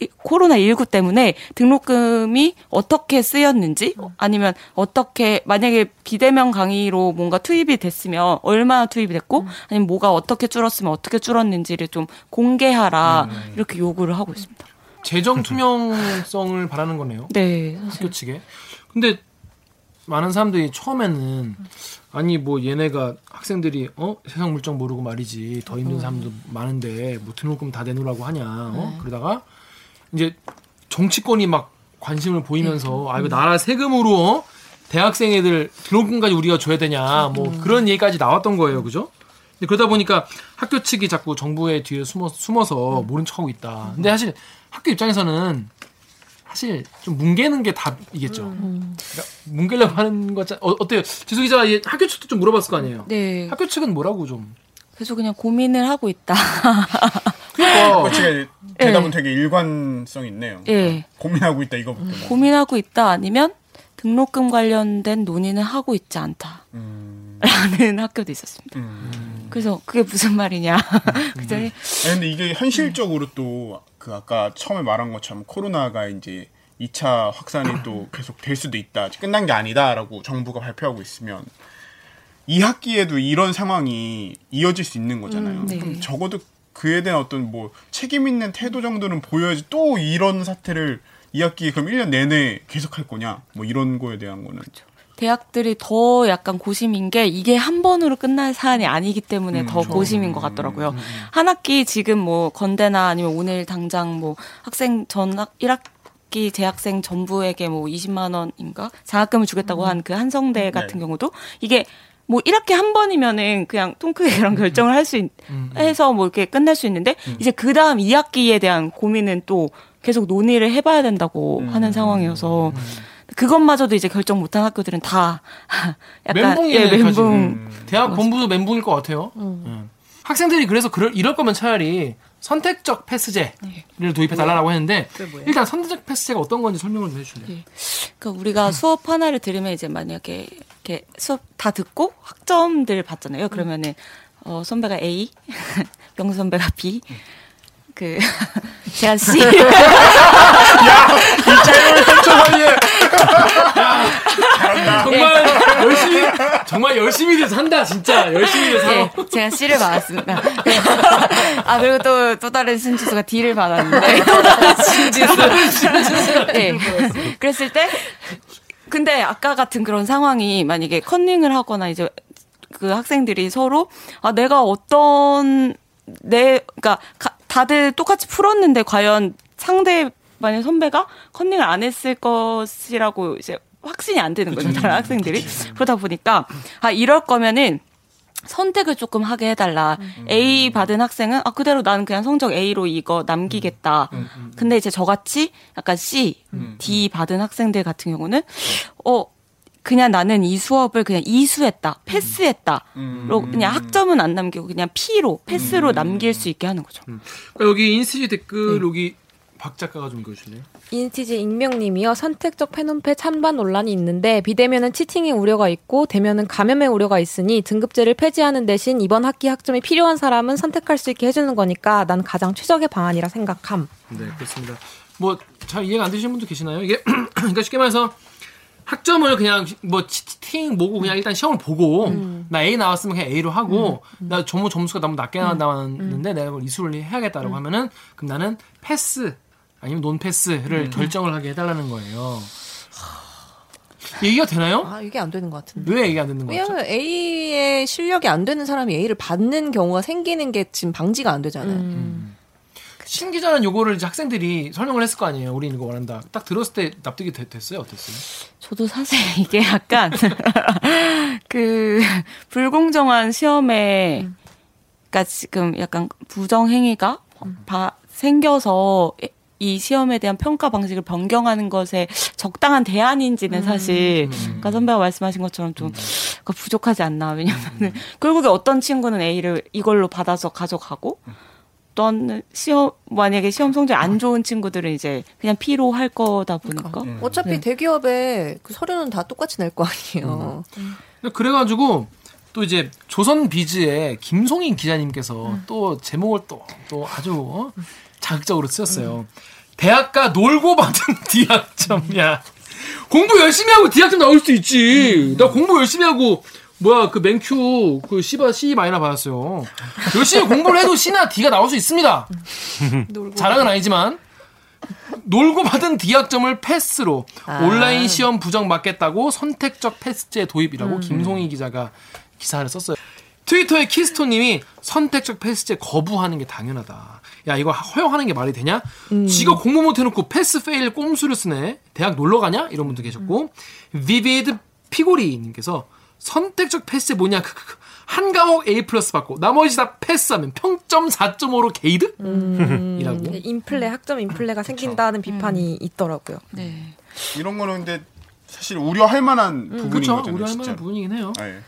이 코로나19 때문에 등록금이 어떻게 쓰였는지 아니면 어떻게 만약에 비대면 강의로 뭔가 투입이 됐으면 얼마나 투입이 됐고 아니면 뭐가 어떻게 줄었으면 어떻게 줄었는지를 좀 공개하라 이렇게 요구를 하고 있습니다. 재정 투명성을 바라는 거네요. 네, 사실. 학교 측에. 근데 많은 사람들이 처음에는 아니 뭐 얘네가 학생들이 어? 세상 물정 모르고 말이지. 더 힘든 사람도 많은데 뭐 등록금 다 내놓으라고 하냐 어? 그러다가 이제 정치권이 막 관심을 보이면서 아 이거 나라 세금으로 어? 대학생 애들 등록금까지 우리가 줘야 되냐 뭐 그런 얘기까지 나왔던 거예요. 그죠? 근데 그러다 보니까 학교 측이 자꾸 정부의 뒤에 숨어, 숨어서 모른 척하고 있다. 근데 사실 학교 입장에서는 사실 좀 뭉개는 게 답이겠죠. 그러니까 뭉개려고 하는 거자 어, 어때요? 지수 기자 가 학교 측도 좀 물어봤을 거 아니에요. 네. 학교 측은 뭐라고 좀. 그래서 그냥 고민을 하고 있다. 그러니까 그치가 대답은 되게 일관성 있네요. 예. 고민하고 있다 이거밖에 못. 고민하고 있다 아니면 등록금 관련된 논의는 하고 있지 않다. 라는 학교도 있었습니다. 그래서 그게 무슨 말이냐. 그랬더니 아니, 근데 이게 현실적으로 또 그 아까 처음에 말한 것처럼 코로나가 이제 2차 확산이 또 계속 될 수도 있다. 끝난 게 아니다라고 정부가 발표하고 있으면 이 학기에도 이런 상황이 이어질 수 있는 거잖아요. 네. 그럼 적어도 그에 대한 어떤 뭐 책임 있는 태도 정도는 보여야지 또 이런 사태를 이 학기 그럼 1년 내내 계속 할 거냐? 뭐 이런 거에 대한 거는 대학들이 더 약간 고심인 게 이게 한 번으로 끝날 사안이 아니기 때문에 더 고심인 것 같더라고요. 한 학기 지금 뭐 건대나 아니면 오늘 당장 뭐 학생 전 학- 1학 기 재학생 전부에게 뭐 20만 원인가? 장학금을 주겠다고 한 그 한성대 같은 경우도 이게 뭐 1학기 한 번이면은 그냥 통크게 그런 결정을 할 수 해서 뭐 이렇게 끝낼 수 있는데 이제 그 다음 2학기에 대한 고민은 또 계속 논의를 해봐야 된다고 하는 상황이어서 그것마저도 이제 결정 못한 학교들은 다 약간 멘붕이네, 예, 멘붕. 사실은. 대학 본부도 멘붕일 것 같아요. 예. 학생들이 그래서 그럴, 이럴 거면 차라리 선택적 패스제를 도입해 달라고 했는데 일단 선택적 패스제가 어떤 건지 설명을 좀 해주실래요? 그러니까 우리가 수업 하나를 들으면 이제 만약에 이렇게 수업 다 듣고 학점들 받잖아요. 그러면은 어 선배가 A, 명수 선배가 B, 그 제가 C. 정말 열심히 정말 열심히 돼서 산다 진짜 열심히 돼서 네, 제가 C를 받았습니다. 아 그리고 또 또 다른 신지수가 D를 받았는데 또 다른 신지수. 네. 그랬을 때 근데 아까 같은 그런 상황이 만약에 컨닝을 하거나 이제 그 학생들이 서로 아 내가 어떤 내 그러니까 가- 다들 똑같이 풀었는데 과연 상대 만약 선배가 컨닝을 안 했을 것이라고 이제 확신이 안 되는 거죠 다른 학생들이. 그러다 보니까 아 이럴 거면은 선택을 조금 하게 해달라. A 받은 학생은 아 그대로 나는 그냥 성적 A로 이거 남기겠다. 근데 이제 저같이 약간 C, D 받은 학생들 같은 경우는 어 그냥 나는 이 수업을 그냥 이수했다, 패스했다로 그냥 학점은 안 남기고 그냥 P로 패스로 남길 수 있게 하는 거죠. 그러니까 여기 인스티 댓글 여기 박 작가가 좀 읽어주실래요? 인스티지 익명님이요. 선택적 패논패 찬반 논란이 있는데 비대면은 cheating의 우려가 있고 대면은 감염의 우려가 있으니 등급제를 폐지하는 대신 이번 학기 학점이 필요한 사람은 선택할 수 있게 해주는 거니까 난 가장 최적의 방안이라 생각함. 네, 그렇습니다. 뭐 잘 이해가 안 되시는 분도 계시나요? 이게 그러니까 쉽게 말해서 학점을 그냥 뭐 치팅 뭐고 그냥 일단 시험을 보고 나 A 나왔으면 그냥 A로 하고 나 점수 점수가 너무 낮게 나왔는데 내가 그걸 이수를 해야겠다라고 하면은 그럼 나는 패스 아니면 논 패스를 결정을 하게 해달라는 거예요. 얘기가 되나요? 아 이게 안 되는 것 같은데. 왜 얘기 안 되는 거죠? 왜냐면 A의 실력이 안 되는 사람이 A를 받는 경우가 생기는 게 지금 방지가 안 되잖아요. 신 기자는 요거를 이제 학생들이 설명을 했을 거 아니에요. 우리 이거 원한다. 딱 들었을 때 납득이 되- 됐어요. 어땠어요? 저도 사실 이게 약간 그 불공정한 시험에 그러니까 지금 약간 부정 행위가 바- 생겨서 이 시험에 대한 평가 방식을 변경하는 것에 적당한 대안인지는 사실 아까 선배가 말씀하신 것처럼 좀 그러니까 부족하지 않나. 왜냐면은 결국에 어떤 친구는 A를 이걸로 받아서 가져가고 또는 시험 만약에 시험 성적이 안 좋은 친구들은 이제 그냥 P로 할 거다 보니까. 어차피 네. 대기업에 그 서류는 다 똑같이 낼 거 아니에요. 근데 그래가지고 또 이제 조선 비즈의 김송인 기자님께서 또 제목을 또, 또 아주 어? 자극적으로 쓰셨어요. 대학가 놀고 받은 디학점이야. 공부 열심히 하고 디학점 나올 수 있지. 나 공부 열심히 하고 뭐야 그 맨큐 그 C바 C 마이너 받았어요. 열심히 공부를 해도 C나 D가 나올 수 있습니다. 자랑은 아니지만 놀고 받은 D학점을 패스로 아. 온라인 시험 부정 막겠다고 선택적 패스제 도입이라고 김송희 기자가 기사를 썼어요. 트위터에 키스토님이 선택적 패스제 거부하는 게 당연하다. 야 이거 허용하는 게 말이 되냐? 지가 공부 못해놓고 pass fail 꼼수를 쓰네. 대학 놀러 가냐? 이런 분도 계셨고 비비드 피고리님께서 선택적 패스제 뭐냐? 크크크. 한 과목 A 플러스 받고 나머지 다 패스하면 평점 4.5로 개이득? 이라고. 네, 인플레 학점 인플레가 생긴다는 비판이 있더라고요. 네. 이런 거는 근데 사실 우려할 만한 부분인 그렇죠. 거잖아요. 우려할 진짜. 만한 부분이긴 해요. 아, 예.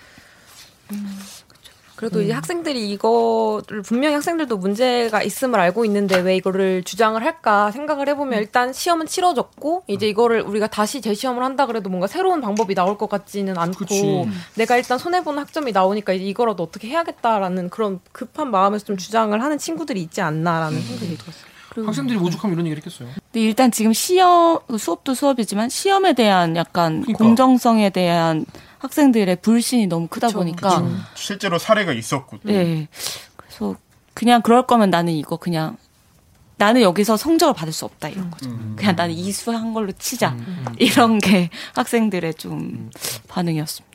그래도 이제 학생들이 이거를 분명히 학생들도 문제가 있음을 알고 있는데 왜 이거를 주장을 할까 생각을 해보면 일단 시험은 치러졌고 이제 이거를 우리가 다시 재시험을 한다 그래도 뭔가 새로운 방법이 나올 것 같지는 않고 그치. 내가 일단 손해보는 학점이 나오니까 이제 이거라도 어떻게 해야겠다라는 그런 급한 마음에서 좀 주장을 하는 친구들이 있지 않나라는 생각이 들었어요. 학생들이 오죽하면 이런 얘기를 했겠어요. 근데 일단 지금 시험 수업도 수업이지만 시험에 대한 약간 그러니까. 공정성에 대한 학생들의 불신이 너무 크다 보니까 실제로 사례가 있었고. 또. 예. 그래서 그냥 그럴 거면 나는 이거 그냥 나는 여기서 성적을 받을 수 없다 이런 거죠. 그냥 나는 이수한 걸로 치자 이런 게 학생들의 좀 반응이었습니다.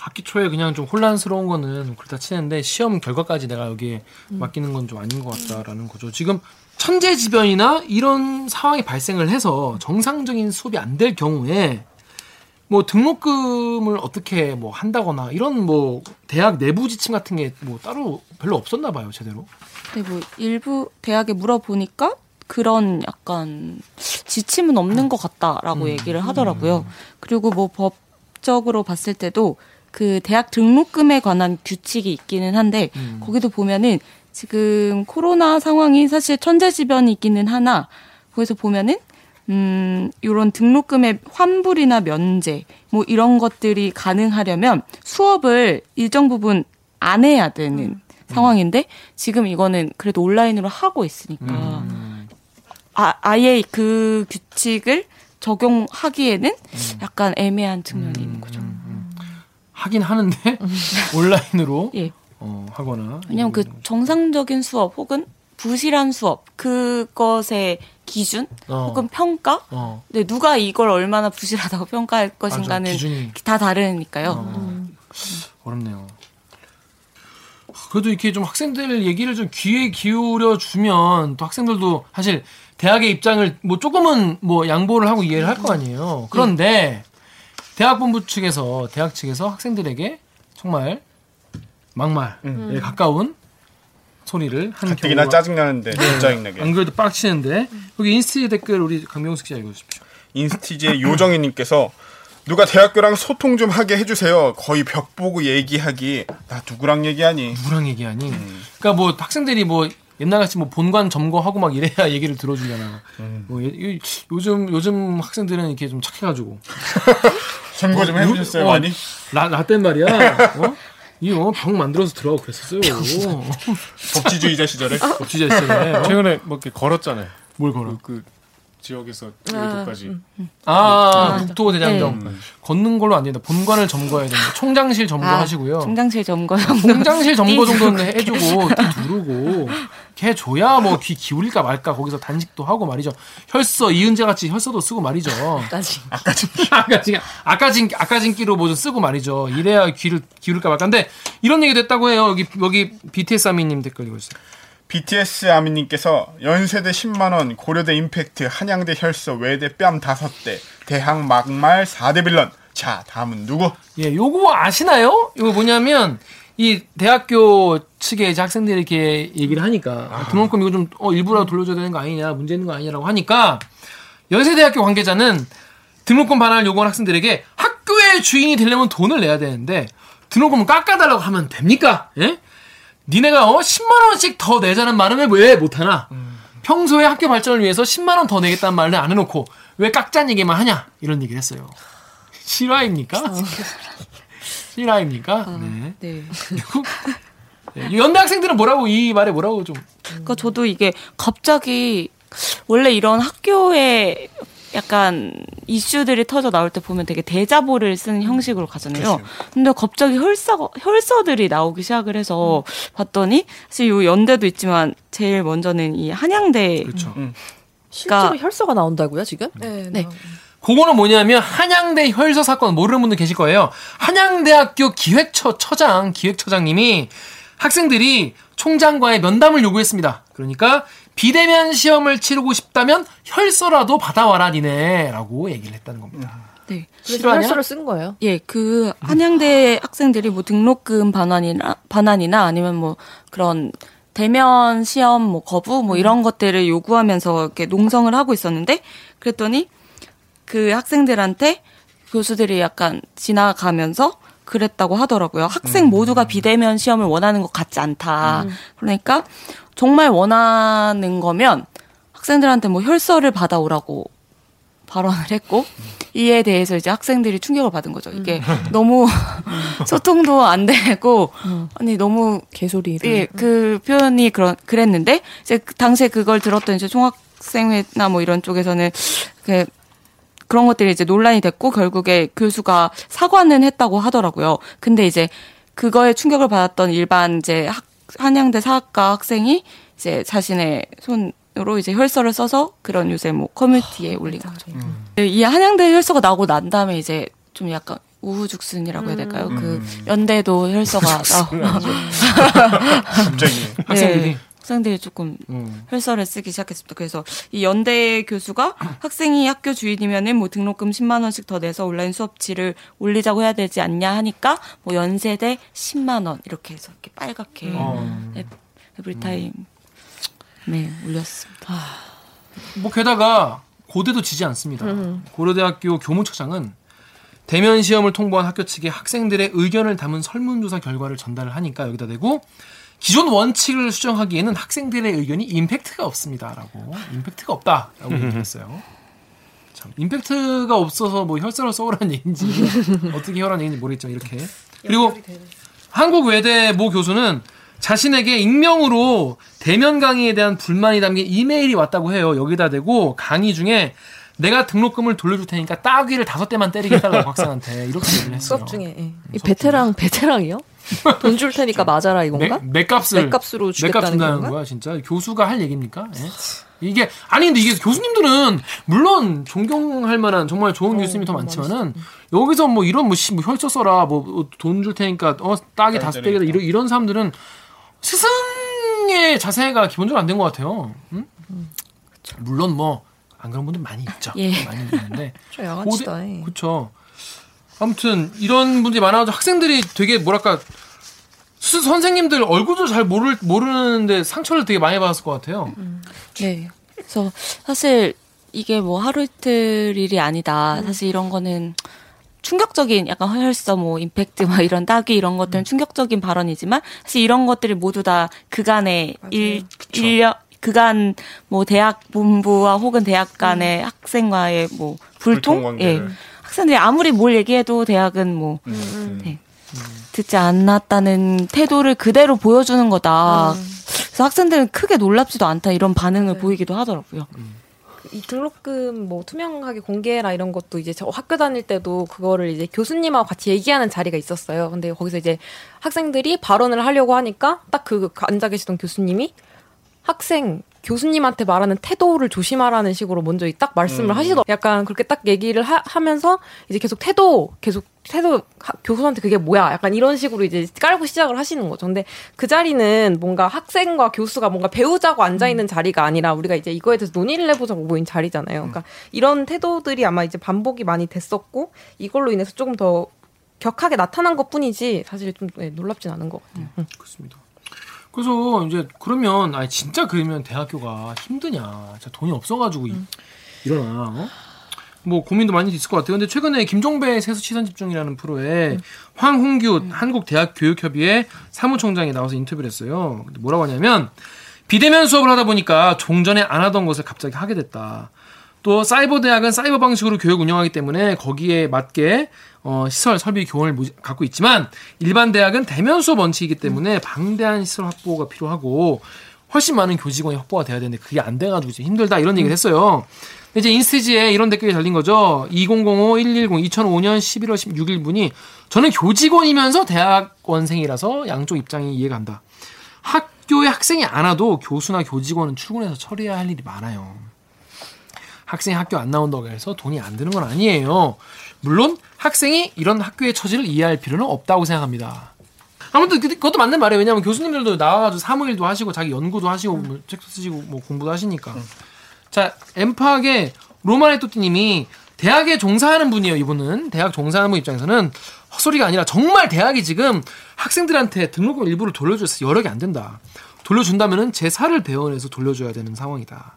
학기 초에 그냥 좀 혼란스러운 거는 그렇다 치는데 시험 결과까지 내가 여기에 맡기는 건 좀 아닌 것 같다라는 거죠. 지금 천재지변이나 이런 상황이 발생을 해서 정상적인 수업이 안 될 경우에 뭐 등록금을 어떻게 뭐 한다거나 이런 뭐 대학 내부 지침 같은 게 뭐 따로 별로 없었나 봐요 제대로. 근데 뭐 일부 대학에 물어보니까 그런 약간 지침은 없는 것 같다라고 얘기를 하더라고요. 그리고 뭐 법적으로 봤을 때도 그 대학 등록금에 관한 규칙이 있기는 한데 거기도 보면은 지금 코로나 상황이 사실 천재지변이 있기는 하나 거기서 보면은 음, 요런 등록금의 환불이나 면제, 뭐 이런 것들이 가능하려면 수업을 일정 부분 안 해야 되는 상황인데 지금 이거는 그래도 온라인으로 하고 있으니까. 아, 아예 그 규칙을 적용하기에는 약간 애매한 측면이 있는 거죠. 하긴 하는데 온라인으로 예. 어, 하거나 왜냐면 그 정상적인 수업 혹은 부실한 수업 그것의 기준 어. 혹은 평가 어, 근데 누가 이걸 얼마나 부실하다고 평가할 것인가는 기준이. 다 다르니까요. 어, 어렵네요. 그래도 이렇게 좀 학생들 얘기를 좀 귀에 기울여 주면 또 학생들도 사실 대학의 입장을 뭐 조금은 뭐 양보를 하고 이해를 할 거 아니에요. 그런데 대학 본부 측에서 대학 측에서 학생들에게 정말 막말에 가까운 소리를 한 가뜩이나 경우가 짜증나는데 짜증나게. 안 그래도 빡치는데 여기 인스티 댓글 우리 강명수 기자 읽어주십시오. 인스티지의 요정이님께서 누가 대학교랑 소통 좀 하게 해주세요. 거의 벽 보고 얘기하기. 나 누구랑 얘기하니? 누구랑 얘기하니? 그러니까 뭐 학생들이 뭐 옛날같이 뭐 본관 점거하고 막 이래야 얘기를 들어주려나. 뭐 예- 요즘 요즘 학생들은 이렇게 좀 착해가지고 선거 좀 해보셨어요 어, 많이? 나 라땐 말이야. 어? 이병 만들어서 들어가고 그랬었어요. 법치주의자 시절에 법치자 시절에 어? 최근에 뭐 이렇게 걸었잖아요. 뭘 걸어? 그, 그 지역에서 여기까지. 아, 국토대장정 네. 걷는 걸로 안 된다. 본관을 점거해야 된다. 총장실 점거하시고요. 총장실 점거 총장실 점거 정도는 해주고 띠 두르고 걔 줘야 뭐 귀 기울일까 말까 거기서 단식도 하고 말이죠. 혈서 이은재 같이 혈서도 쓰고 말이죠. 까지. 아까진 아까진 아까진기로 뭐 좀 쓰고 말이죠. 이래야 귀를 기울일까 말까인데 이런 얘기도 했다고 해요. 여기 여기 BTS 아미님 댓글 읽어주세요. BTS 아미님께서 연세대 10만 원, 고려대 임팩트, 한양대 혈서, 외대 뺨 5대, 대학 막말 4대 빌런. 자, 다음은 누구? 예, 요거 아시나요? 이거 뭐냐면 이 대학교 측에 이제 학생들이 이렇게 얘기를 하니까 등록금 이거 좀 어, 일부라도 돌려줘야 되는 거 아니냐, 문제 있는 거 아니냐라고 하니까 연세대학교 관계자는 등록금 반환을 요구한 학생들에게 학교의 주인이 되려면 돈을 내야 되는데 등록금을 깎아달라고 하면 됩니까? 예? 니네가 어 10만 원씩 더 내자는 말은 왜 못하나? 평소에 학교 발전을 위해서 10만 원 더 내겠다는 말을 안 해놓고 왜 깎자는 얘기만 하냐? 이런 얘기를 했어요. 실화입니까? 실화입니까? 네. 네. 네. 연대 학생들은 뭐라고 이 말에 뭐라고 좀 그러니까 저도 이게 갑자기 원래 이런 학교에 약간 이슈들이 터져 나올 때 보면 되게 대자보를 쓰는 형식으로 가잖아요. 근데 갑자기 혈서 혈서들이 나오기 시작을 해서 봤더니 사실 요 연대도 있지만 제일 먼저는 이 한양대 그렇죠. 실제로 혈서가 나온다고요 지금? 네. 네. 그거는 뭐냐면 한양대 혈서 사건 모르는 분들 계실 거예요. 한양대학교 기획처 처장 기획처장님이 학생들이 총장과의 면담을 요구했습니다. 그러니까 비대면 시험을 치르고 싶다면 혈서라도 받아와라 니네라고 얘기를 했다는 겁니다. 네. 그래서? 혈서를 쓴 거예요. 예, 그 한양대 학생들이 뭐 등록금 반환이나 반환이나 아니면 뭐 그런 대면 시험 뭐 거부 뭐 이런 것들을 요구하면서 이렇게 농성을 하고 있었는데 그랬더니 그 학생들한테 교수들이 약간 지나가면서 그랬다고 하더라고요. 학생 모두가 비대면 시험을 원하는 것 같지 않다. 그러니까 정말 원하는 거면 학생들한테 뭐 혈서를 받아오라고 발언을 했고 이에 대해서 이제 학생들이 충격을 받은 거죠. 이게 너무 소통도 안 되고 아니 너무 개소리를. 예, 그 표현이 그런 그랬는데 이제 그 당시에 그걸 들었던 이제 총학생회나 뭐 이런 쪽에서는 그 그런 것들이 이제 논란이 됐고 결국에 교수가 사과는 했다고 하더라고요. 근데 이제 그거에 충격을 받았던 일반 이제 학, 한양대 사학과 학생이 이제 자신의 손으로 이제 혈서를 써서 그런 요새 뭐 커뮤니티에 올린 거죠. 네, 이 한양대 혈서가 나오고 난 다음에 이제 좀 약간 우후죽순이라고 해야 될까요? 그 연대도 혈서가 나오고. 갑자기. 학생들이. 네, 학생들이 조금 음. 혈서를 쓰기 시작했습니다. 그래서 이 연대 교수가 학생이 학교 주인이면은 뭐 등록금 10만 원씩 더 내서 온라인 수업치를 올리자고 해야 되지 않냐 하니까 뭐 연세대 10만 원 이렇게 해서 이렇게 빨갛게 어. 에- 에브리타임 네 올렸습니다. 뭐 게다가 고대도 지지 않습니다. 고려대학교 교무처장은 대면 시험을 통보한 학교 측에 학생들의 의견을 담은 설문조사 결과를 전달을 하니까 여기다 대고 기존 원칙을 수정하기에는 학생들의 의견이 임팩트가 없습니다라고 임팩트가 없다라고 얘기했어요. 참 임팩트가 없어서 뭐 혈서를 써오라는 얘기인지 어떻게 혈하는 얘기인지 모르겠지만 이렇게 그리고 한국 외대 모 교수는 자신에게 익명으로 대면 강의에 대한 불만이 담긴 이메일이 왔다고 해요. 여기다 대고 강의 중에 내가 등록금을 돌려줄 테니까 따귀를 다섯 대만 때리게 해달라고 학생한테 이렇게 얘기를 했어요. 수업 중에. 예. 이 베테랑 베테랑이요? 돈 줄 테니까 맞아라 이건가? 내, 값을 맥값으로 맥값 주겠다는 준다는 건가? 거야 진짜 교수가 할 얘기입니까? 예? 이게 아니 근데 이게 교수님들은 물론 존경할 만한 정말 좋은 교수님이 더 많지만은 여기서 뭐 이런 뭐, 씨, 뭐 혈서 써라 뭐 돈 줄 테니까 어 따기 다섯 대겠다 이런 이런 사람들은 스승의 자세가 기본적으로 안 된 것 같아요. 응? 물론 뭐 안 그런 분들 많이 있죠. 예. 많이 있는데 좀 양아치다. 해. 그렇죠. 아무튼 이런 분들이 많아가지고 학생들이 되게 뭐랄까 수, 선생님들 얼굴도 잘 모를 모르는데 상처를 되게 많이 받았을 것 같아요. 네. 그래서 사실 이게 뭐 하루 이틀 일이 아니다. 사실 이런 거는 충격적인 약간 헐서 뭐 임팩트 막 이런 따귀 이런 것들은 충격적인 발언이지만 사실 이런 것들이 모두 다 그간의 일 인력 그간 뭐 대학 본부와 혹은 대학 간의 학생과의 뭐 불통, 불통 예. 학생들이 아무리 뭘 얘기해도 대학은 뭐 음. 네. 듣지 않았다는 태도를 그대로 보여주는 거다. 그래서 학생들은 크게 놀랍지도 않다 이런 반응을 보이기도 하더라고요. 이 등록금 뭐 투명하게 공개라 이런 것도 이제 저 학교 다닐 때도 그거를 이제 교수님하고 같이 얘기하는 자리가 있었어요. 근데 거기서 이제 학생들이 발언을 하려고 하니까 딱 그 앉아 계시던 교수님이 학생 교수님한테 말하는 태도를 조심하라는 식으로 먼저 딱 말씀을 음. 하시더. 약간 그렇게 딱 얘기를 하, 하면서 이제 계속 태도 계속 태도 하- 교수한테 그게 뭐야? 약간 이런 식으로 이제 깔고 시작을 하시는 거죠. 근데 그 자리는 뭔가 학생과 교수가 뭔가 배우자고 앉아 있는 자리가 아니라 우리가 이제 이거에 대해서 논의를 해보자고 모인 자리잖아요. 그러니까 이런 태도들이 아마 이제 반복이 많이 됐었고 이걸로 인해서 조금 더 격하게 나타난 것 뿐이지 사실 좀 네, 놀랍진 않은 것 같아요. 음. 그렇습니다. 그래서 이제 그러면 아니 진짜 그러면 대학교가 힘드냐? 진짜 돈이 없어가지고 이- 일어나. 어? 뭐 고민도 많이 있을 것 같아요. 근데 최근에 김종배 세수 치산 집중이라는 프로에 황홍규 한국대학교육협의회 사무총장이 나와서 인터뷰를 했어요. 뭐라고 하냐면 비대면 수업을 하다 보니까 종전에 안 하던 것을 갑자기 하게 됐다. 또 사이버 대학은 사이버 방식으로 교육 운영하기 때문에 거기에 맞게 어, 시설 설비 교원을 모- 갖고 있지만 일반 대학은 대면 수업 원칙이기 때문에 방대한 시설 확보가 필요하고 훨씬 많은 교직원이 확보가 돼야 되는데 그게 안 돼가지고 이제 힘들다 이런 얘기를 했어요. 이제 인스티지에 이런 댓글이 달린 거죠. 2005, 110, 2005년 11월 16일 분이 저는 교직원이면서 대학원생이라서 양쪽 입장이 이해가 간다. 학교에 학생이 안 와도 교수나 교직원은 출근해서 처리해야 할 일이 많아요. 학생이 학교 안 나온다고 해서 돈이 안 드는 건 아니에요. 물론 학생이 이런 학교의 처지를 이해할 필요는 없다고 생각합니다. 아무튼 그- 그것도 맞는 말이에요. 왜냐하면 교수님들도 나와가지고 사무일도 하시고 자기 연구도 하시고 뭐 책도 쓰시고 뭐 공부도 하시니까. 자 엠팍의 로마네토띠님이 대학에 종사하는 분이에요. 이분은 대학 종사하는 분 입장에서는 헛소리가 아니라 정말 대학이 지금 학생들한테 등록금 일부를 돌려줘서 여력이 안 된다. 돌려준다면은 제 살을 배워내서 돌려줘야 되는 상황이다.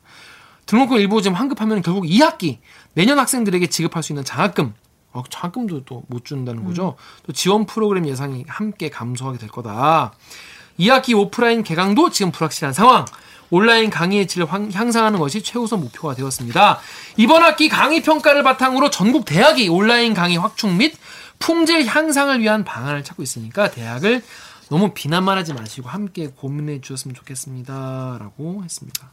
등록금 일부 지금 환급하면 결국 2학기 내년 학생들에게 지급할 수 있는 장학금 어, 장학금도 또 못 준다는 거죠. 또 지원 프로그램 예산이 함께 감소하게 될 거다. 2학기 오프라인 개강도 지금 불확실한 상황. 온라인 강의의 질을 향- 향상하는 것이 최우선 목표가 되었습니다. 이번 학기 강의 평가를 바탕으로 전국 대학이 온라인 강의 확충 및 품질 향상을 위한 방안을 찾고 있으니까 대학을 너무 비난만 하지 마시고 함께 고민해 주셨으면 좋겠습니다라고 했습니다.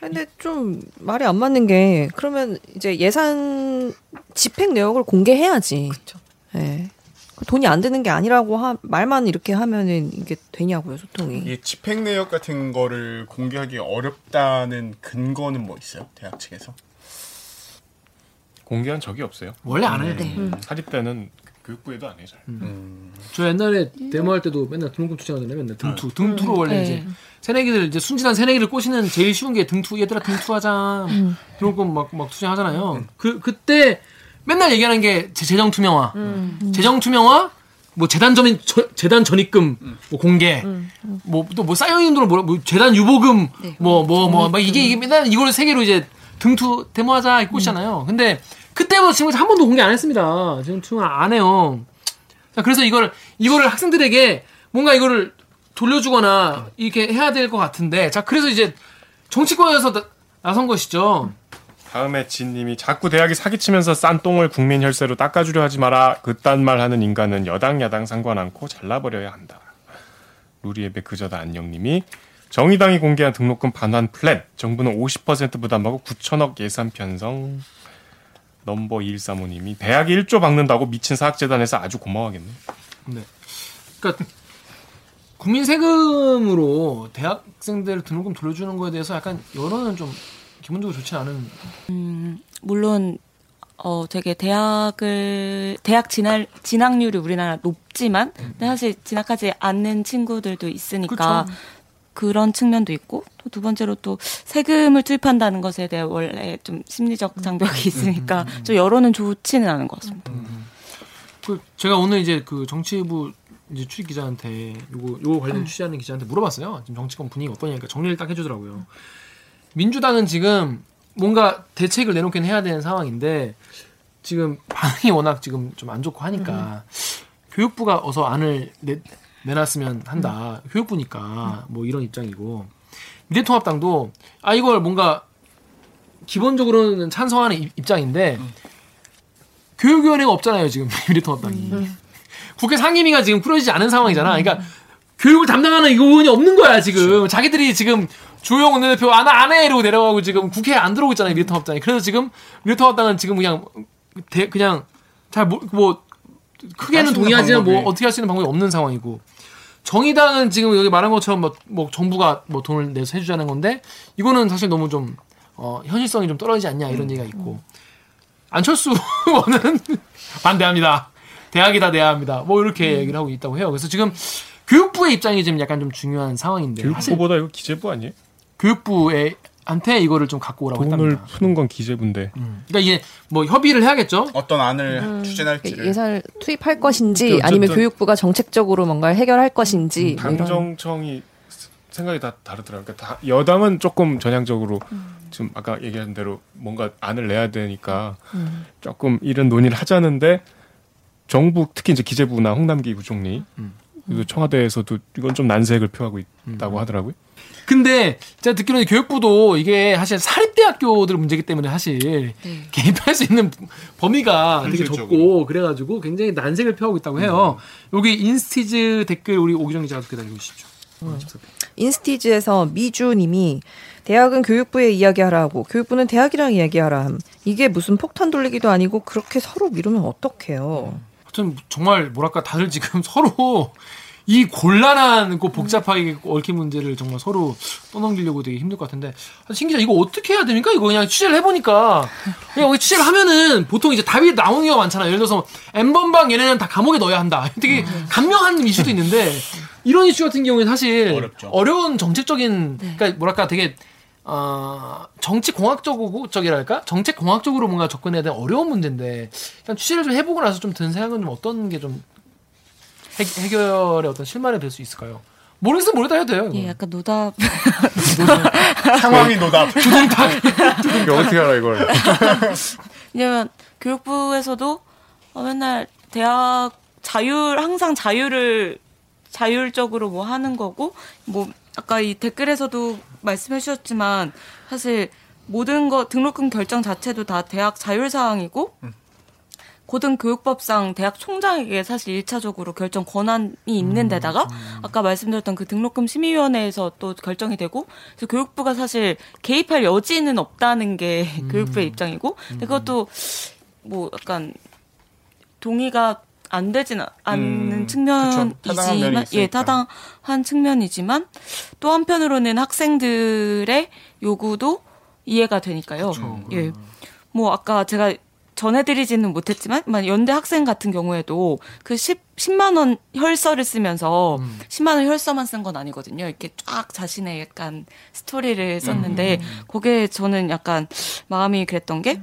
근데 좀 말이 안 맞는 게 그러면 이제 예산 집행 내역을 공개해야지. 그렇죠. 예. 돈이 안 드는 게 아니라고 하, 말만 이렇게 하면은 이게 되냐고요 소통이. 이 집행 내역 같은 거를 공개하기 어렵다는 근거는 뭐 있어요? 대학 측에서? 공개한 적이 없어요. 원래 안 해요. 사립 때는 교육부에도 안 해요. 잘. 저 옛날에 데모할 때도 맨날 등록금 투자하잖아요. 맨날 등투. 등투로 원래 네. 이제 새내기들 이제 순진한 새내기를 꼬시는 제일 쉬운 게 등투. 얘들아 등투하자. 등록금 막, 막 투자하잖아요. 그, 그때 맨날 얘기하는 게 재- 재정 투명화. 재정 투명화, 뭐 재단 전 재단 전입금 뭐 공개. 뭐또 뭐 쌓여 있는 돈을 뭐라 뭐 재단 유보금 뭐 뭐 뭐막 이게 이게 맨날 이거를 세 개로 이제 등투 데모하자 꼬시잖아요. 근데 그때부터 지금까지 한 번도 공개 안 했습니다. 지금 투명화 안 해요. 자, 그래서 이걸 이거를 학생들에게 뭔가 이거를 돌려주거나 이렇게 해야 될 것 같은데 자 그래서 이제 정치권에서 나, 나선 것이죠. 다음에 진님이 자꾸 대학이 사기치면서 싼 똥을 국민 혈세로 닦아주려 하지 마라. 그딴 말 하는 인간은 여당 야당 상관 않고 잘라버려야 한다. 루리웹의 그저다 안녕님이 정의당이 공개한 등록금 반환 플랜 정부는 50% 부담하고 9천억 예산 편성 넘버 2135님이 대학이 1조 박는다고 미친 사학재단에서 아주 고마워하겠네. 네. 그러니까 국민 세금으로 대학생들 등록금 돌려주는 거에 대해서 약간 여론은 좀 기본적으로 좋지 않은. 물론 어 되게 대학을 대학 진학 진학률이 우리나라 높지만 근데 사실 진학하지 않는 친구들도 있으니까 그쵸. 그런 측면도 있고 또 두 번째로 또 세금을 투입한다는 것에 대해 원래 좀 심리적 장벽이 있으니까 좀 여론은 좋지는 않은 것 같습니다. 그 제가 오늘 이제 그 정치부 이제 출입 기자한테 요거 요거 관련 취재하는 기자한테 물어봤어요. 지금 정치권 분위기 어떠냐니까 정리를 딱 해주더라고요. 민주당은 지금 뭔가 대책을 내놓긴 해야 되는 상황인데 지금 반응이 워낙 지금 좀 안 좋고 하니까 교육부가 어서 안을 내, 내놨으면 한다. 교육부니까 뭐 이런 입장이고 미래통합당도 아 이걸 뭔가 기본적으로는 찬성하는 입- 입장인데 교육위원회가 없잖아요 지금 미래통합당이 국회 상임위가 지금 꾸려지지 않은 상황이잖아. 그러니까 교육을 담당하는 의원이 없는 거야 지금 자기들이 지금 주호영 원내대표 아나 안해 이러고 내려가고 지금 국회에 안 들어오고 있잖아요 미래통합당이. 그래서 지금 미래통합당은 지금 그냥 대, 그냥 잘뭐 뭐, 크게는 동의하지만 뭐 방법이. 어떻게 할 수 있는 방법이 없는 상황이고 정의당은 지금 여기 말한 것처럼 뭐, 뭐 정부가 뭐 돈을 내서 해주자는 건데 이거는 사실 너무 좀 어, 현실성이 좀 떨어지지 않냐 이런 얘기가 있고 안철수 의원은 반대합니다. 대학이다 내야 합니다. 뭐 이렇게 얘기를 하고 있다고 해요. 그래서 지금 교육부의 입장이 지금 약간 좀 중요한 상황인데 교육부보다 이거 기재부 아니에요? 교육부에 한테 이거를 좀 갖고 오라고 돈을 했답니다. 푸는 건 기재부인데. 그러니까 이게 뭐 협의를 해야겠죠. 어떤 안을 추진할지를 예산을 투입할 것인지 아니면 교육부가 정책적으로 뭔가를 해결할 것인지 뭐 이런 당정청이 생각이 다 다르더라고요. 그러니까 다 여당은 조금 전향적으로 지금 아까 얘기한 대로 뭔가 안을 내야 되니까 조금 이런 논의를 하자는데 정부 특히 이제 기재부나 홍남기 부총리 그리고 청와대에서도 이건 좀 난색을 표하고 있다고 하더라고요. 근데 제가 듣기로는 교육부도 이게 사실 사립대학교들 문제기 때문에 사실 개입할 수 있는 범위가 되게 적고 그래가지고 굉장히 난색을 표하고 있다고 해요. 여기 인스티즈 댓글 우리 오기정 기자가 기다리고 계시죠. 인스티즈에서 미주님이 대학은 교육부에 이야기하라고 교육부는 대학이랑 이야기하라 함. 이게 무슨 폭탄 돌리기도 아니고 그렇게 서로 미루면 어떡해요. 하여튼 정말 뭐랄까 다들 지금 서로 이 곤란한 그 복잡하게 얽힌 문제를 정말 서로 떠넘기려고 되게 힘들 것 같은데 신 기자 이거 어떻게 해야 됩니까? 이거 그냥 취재를 해보니까 그냥 여기 취재를 하면은 보통 이제 답이 나오는 경우가 많잖아요. 예를 들어서 N번방 얘네는 다 감옥에 넣어야 한다. 되게 간명한 이슈도 있는데 이런 이슈 같은 경우에 사실 어렵죠. 어려운 정책적인 그러니까 뭐랄까 되게 어, 정치 공학적이고 적이랄까 정책 공학적으로 뭔가 접근해야 되는 어려운 문제인데 그냥 취재를 좀 해보고 나서 좀든 생각은 좀 어떤 게 좀 해 결의 어떤 실마리 될 수 있을까요? 모르겠으면 모르다 해도 돼요. 이거. 예, 약간 노답. 상황이 노답. 이게 어떻게 알아 이걸? 왜냐면 교육부에서도 어, 맨날 대학 자율 항상 자율을 자율적으로 뭐 하는 거고 뭐 아까 이 댓글에서도 말씀해 주셨지만 사실 모든 거 등록금 결정 자체도 다 대학 자율 사항이고 고등교육법상 대학 총장에게 사실 일차적으로 결정 권한이 있는 데다가 아까 말씀드렸던 그 등록금 심의위원회에서 또 결정이 되고 그래서 교육부가 사실 개입할 여지는 없다는 게 교육부의 입장이고 근데 그것도 뭐 약간 동의가 안 되진 않는 음, 그쵸. 측면이지만 예. 타당한 측면이지만 또 한편으로는 학생들의 요구도 이해가 되니까요. 예. 뭐 아까 제가 전해드리지는 못했지만 만 연대 학생 같은 경우에도 그 10, 10만 원 혈서를 쓰면서 10만 원 혈서만 쓴 건 아니거든요. 이렇게 쫙 자신의 약간 스토리를 썼는데 그게 저는 약간 마음이 그랬던 게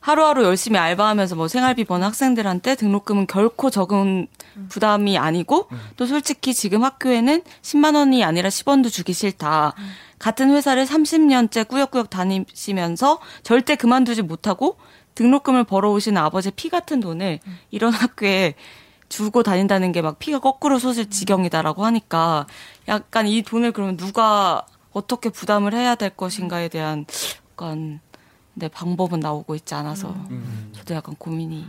하루하루 열심히 알바하면서 뭐 생활비 버는 학생들한테 등록금은 결코 적은 부담이 아니고 또 솔직히 지금 학교에는 10만 원이 아니라 10원도 주기 싫다. 같은 회사를 30년째 꾸역꾸역 다니시면서 절대 그만두지 못하고 등록금을 벌어오신 아버지의 피 같은 돈을 이런 학교에 주고 다닌다는 게 막 피가 거꾸로 솟을 지경이다라고 하니까 약간 이 돈을 그러면 누가 어떻게 부담을 해야 될 것인가에 대한 약간 네, 방법은 나오고 있지 않아서 저도 약간 고민이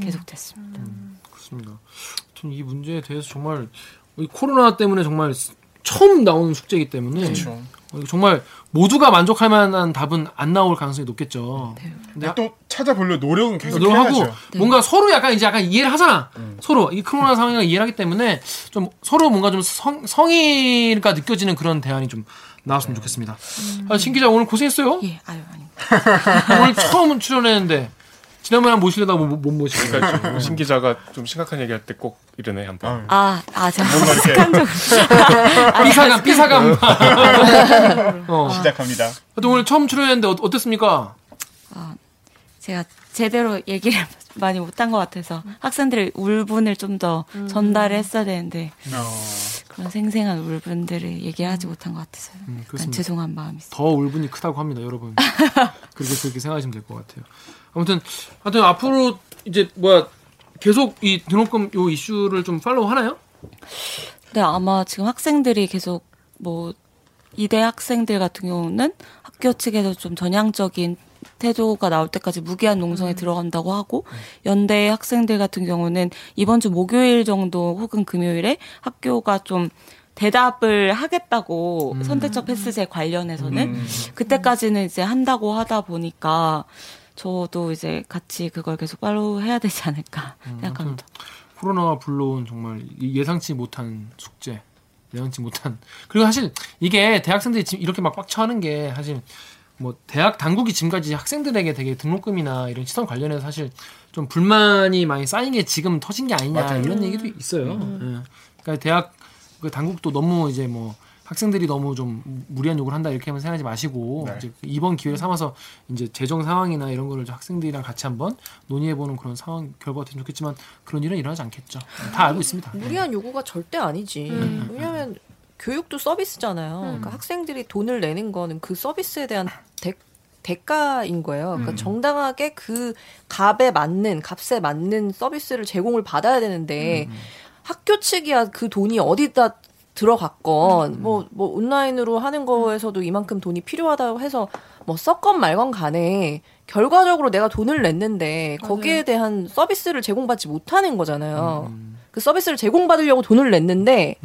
계속됐습니다. 그렇습니다. 아무튼 이 문제에 대해서 정말 이 코로나 때문에 정말 처음 나오는 숙제이기 때문에 그렇죠. 어, 정말 모두가 만족할 만한 답은 안 나올 가능성이 높겠죠. 네. 근데 또 찾아보려 노력은 계속 노력하고 해야죠. 뭔가 서로 약간 이제 약간 이해를 하잖아. 서로 이 코로나 상황을 이해를 하기 때문에 좀 서로 뭔가 좀 성, 성의가 느껴지는 그런 대안이 좀 나왔으면 좋겠습니다. 아, 신 기자 오늘 고생했어요. 예, 아유, 아니. 오늘 처음 출연했는데 지난번에 한 모시려다가 못, 못 모시고. 그러니까 신 기자가 좀 심각한 얘기할 때 꼭 이러네 한 번. 아, 아, 제가 삐사감, 삐사감. 어. 시작합니다. 오늘 처음 출연했는데 어, 어땠습니까? 제가 제대로 얘기를 많이 못한 것 같아서 학생들의 울분을 좀 더 전달을 했어야 되는데 어, 그런 생생한 울분들을 얘기하지 못한 것 같아서 음. 죄송한 마음이 있어요. 더 울분이 크다고 합니다, 여러분. 그렇게 그렇게 생각하시면 될 것 같아요. 아무튼 하여튼 앞으로 이제 뭐야 계속 이 등록금 요 이슈를 좀 팔로우 하나요? 근데 아마 지금 학생들이 계속 뭐 이대 학생들 같은 경우는 학교 측에서 좀 전향적인 태도가 나올 때까지 무기한 농성에 들어간다고 하고 연대 학생들 같은 경우는 이번 주 목요일 정도 혹은 금요일에 학교가 좀 대답을 하겠다고 선택적 패스제 관련해서는 그때까지는 이제 한다고 하다 보니까 저도 이제 같이 그걸 계속 팔로우 해야 되지 않을까 생각합니다. 코로나가 불러온 정말 예상치 못한 숙제, 예상치 못한 그리고 사실 이게 대학생들이 지금 이렇게 막 빡쳐하는 게 사실 뭐 대학 당국이 지금까지 학생들에게 되게 등록금이나 이런 시선 관련해서 사실 좀 불만이 많이 쌓인 게 지금 터진 게 아니냐 맞아요. 이런 얘기도 있어요. 예. 그러니까 대학 그 당국도 너무 이제 뭐 학생들이 너무 좀 무리한 요구를 한다 이렇게만 생각하지 마시고 네. 이제 이번 기회를 삼아서 이제 재정 상황이나 이런 거를 학생들이랑 같이 한번 논의해보는 그런 상황 결과가 되면 좋겠지만 그런 일은 일어나지 않겠죠. 다 알고 있습니다. 무리한 요구가 절대 아니지. 음. 왜냐하면 교육도 서비스잖아요. 그러니까 학생들이 돈을 내는 거는 그 서비스에 대한 대, 대가인 거예요. 그러니까 정당하게 그 값에 맞는 값에 맞는 서비스를 제공을 받아야 되는데 학교 측이야 그 돈이 어디다 들어갔건 뭐뭐 온라인으로 하는 거에서도 이만큼 돈이 필요하다고 해서 뭐 썼건 말건 간에 결과적으로 내가 돈을 냈는데 거기에 대한 서비스를 제공받지 못하는 거잖아요. 그 서비스를 제공받으려고 돈을 냈는데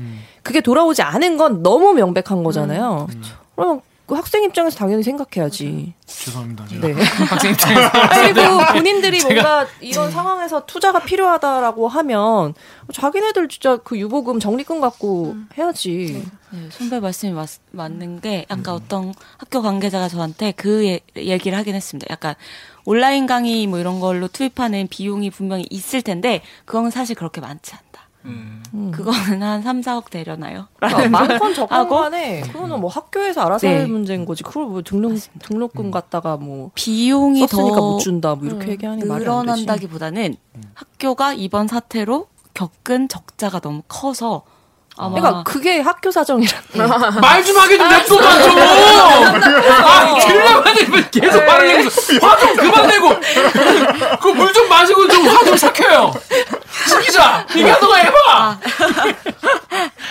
그게 돌아오지 않은 건 너무 명백한 거잖아요. 그러면 그 학생 입장에서 당연히 생각해야지. 죄송합니다. 제가 네. 학생 입장에서 그리고 본인들이 뭔가 이런 상황에서 투자가 필요하다라고 하면 자기네들 진짜 그 유보금 적립금 갖고 해야지. 네, 선배 말씀이 맞, 맞는 게 약간 어떤 학교 관계자가 저한테 그 예, 얘기를 하긴 했습니다. 약간 온라인 강의 뭐 이런 걸로 투입하는 비용이 분명히 있을 텐데 그건 사실 그렇게 많지 않다. 음. 그거는 한 3, 4억 되려나요? 그러니까 많건 적건 간에 그거는 뭐 학교에서 알아서 네. 할 문제인 거지. 그걸 뭐 등록 등록금 갖다가 뭐 비용이 썼으니까 더못 준다 뭐 이렇게 얘기하는 게 말이. 늘어난다기보다는 학교가 이번 사태로 겪은 적자가 너무 커서 아마 그러니까 그게 학교 사정이라. 말 좀 하게 좀 냅둬봐 좀. 아 길라마니 계속 말을 내고 화좀 그만 내고 그 물 좀 마시고 좀 화 좀 삭혀요. 시기자 이거 너가 해봐.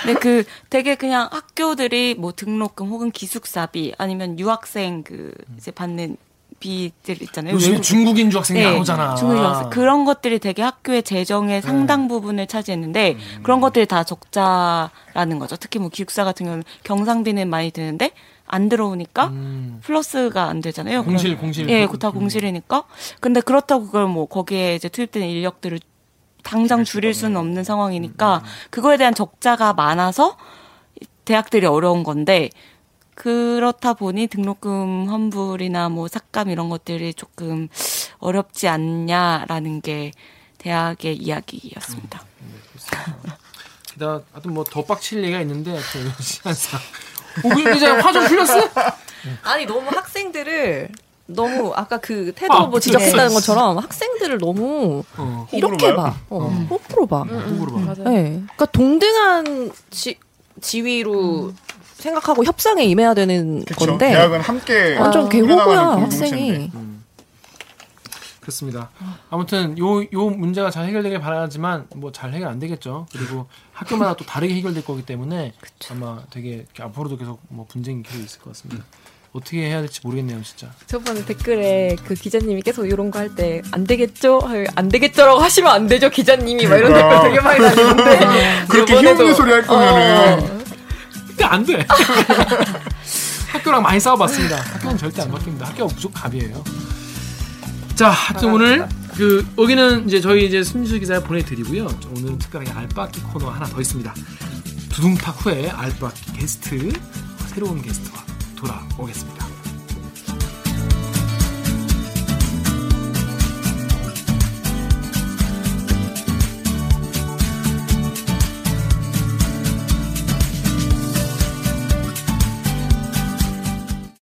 네, 그 되게 그냥 학교들이 뭐 등록금 혹은 기숙사비 아니면 유학생 그 이제 받는 비들 있잖아요. 요즘에 외국- 중국인 주학생이 네, 나오잖아. 중국인 유학생 그런 것들이 되게 학교의 재정의 상당 부분을 차지했는데 그런 것들이 다 적자라는 거죠. 특히 뭐 기숙사 같은 경우는 경상비는 많이 드는데 안 들어오니까 음. 플러스가 안 되잖아요. 공실, 그럼- 공실. 예, 그- 다 공실이니까. 근데 그렇다고 그걸 뭐 거기에 이제 투입되는 인력들을 당장 줄일 수는 없는 상황이니까 그거에 대한 적자가 많아서 대학들이 어려운 건데 그렇다 보니 등록금 환불이나 뭐 삭감 이런 것들이 조금 어렵지 않냐라는 게 대학의 이야기였습니다. 게다가 하여튼 뭐 더 빡칠 얘기가 있는데 시간상 오길 기자 화좀 풀렸어? 아니 너무 학생들을 너무 아까 그 태도 아, 뭐 지적했다는 것처럼 학생들을 너무 어. 이렇게 호불호 봐. 어, 호불호 봐. 누구로 봐? 네. 그러니까 동등한 지, 지위로 생각하고 협상에 임해야 되는 그쵸. 건데 대학은 함께 완전 개호구야. 학생이. 그렇습니다. 아무튼 요 요 문제가 잘 해결되길 바라지만 뭐 잘 해결 안 되겠죠. 그리고 학교마다 또 다르게 해결될 거기 때문에 아마 되게 앞으로도 계속 뭐 분쟁이 계속 있을 것 같습니다. 어떻게 해야 될지 모르겠네요, 진짜. 저번에 댓글에 그 기자님이 계속 이런 거 할 때 안 되겠죠? 안 되겠죠라고 하시면 안 되죠 기자님이 막 이런 그러니까. 댓글 되게 많이 달리는데 그렇게 이번에도- 힘없는 소리 할 거면은 어, 근데 안 돼. 학교랑 많이 싸워봤습니다. 학교는 절대 안 바뀝니다. 학교가 무조건 갑이에요. 자, 하여튼 오늘 그 여기는 이제 저희 이제 순수 기자 보내드리고요. 오늘 특별하게 알바기 코너 하나 더 있습니다. 두둥탁 후에 알바기 게스트 새로운 게스트와 돌아오겠습니다.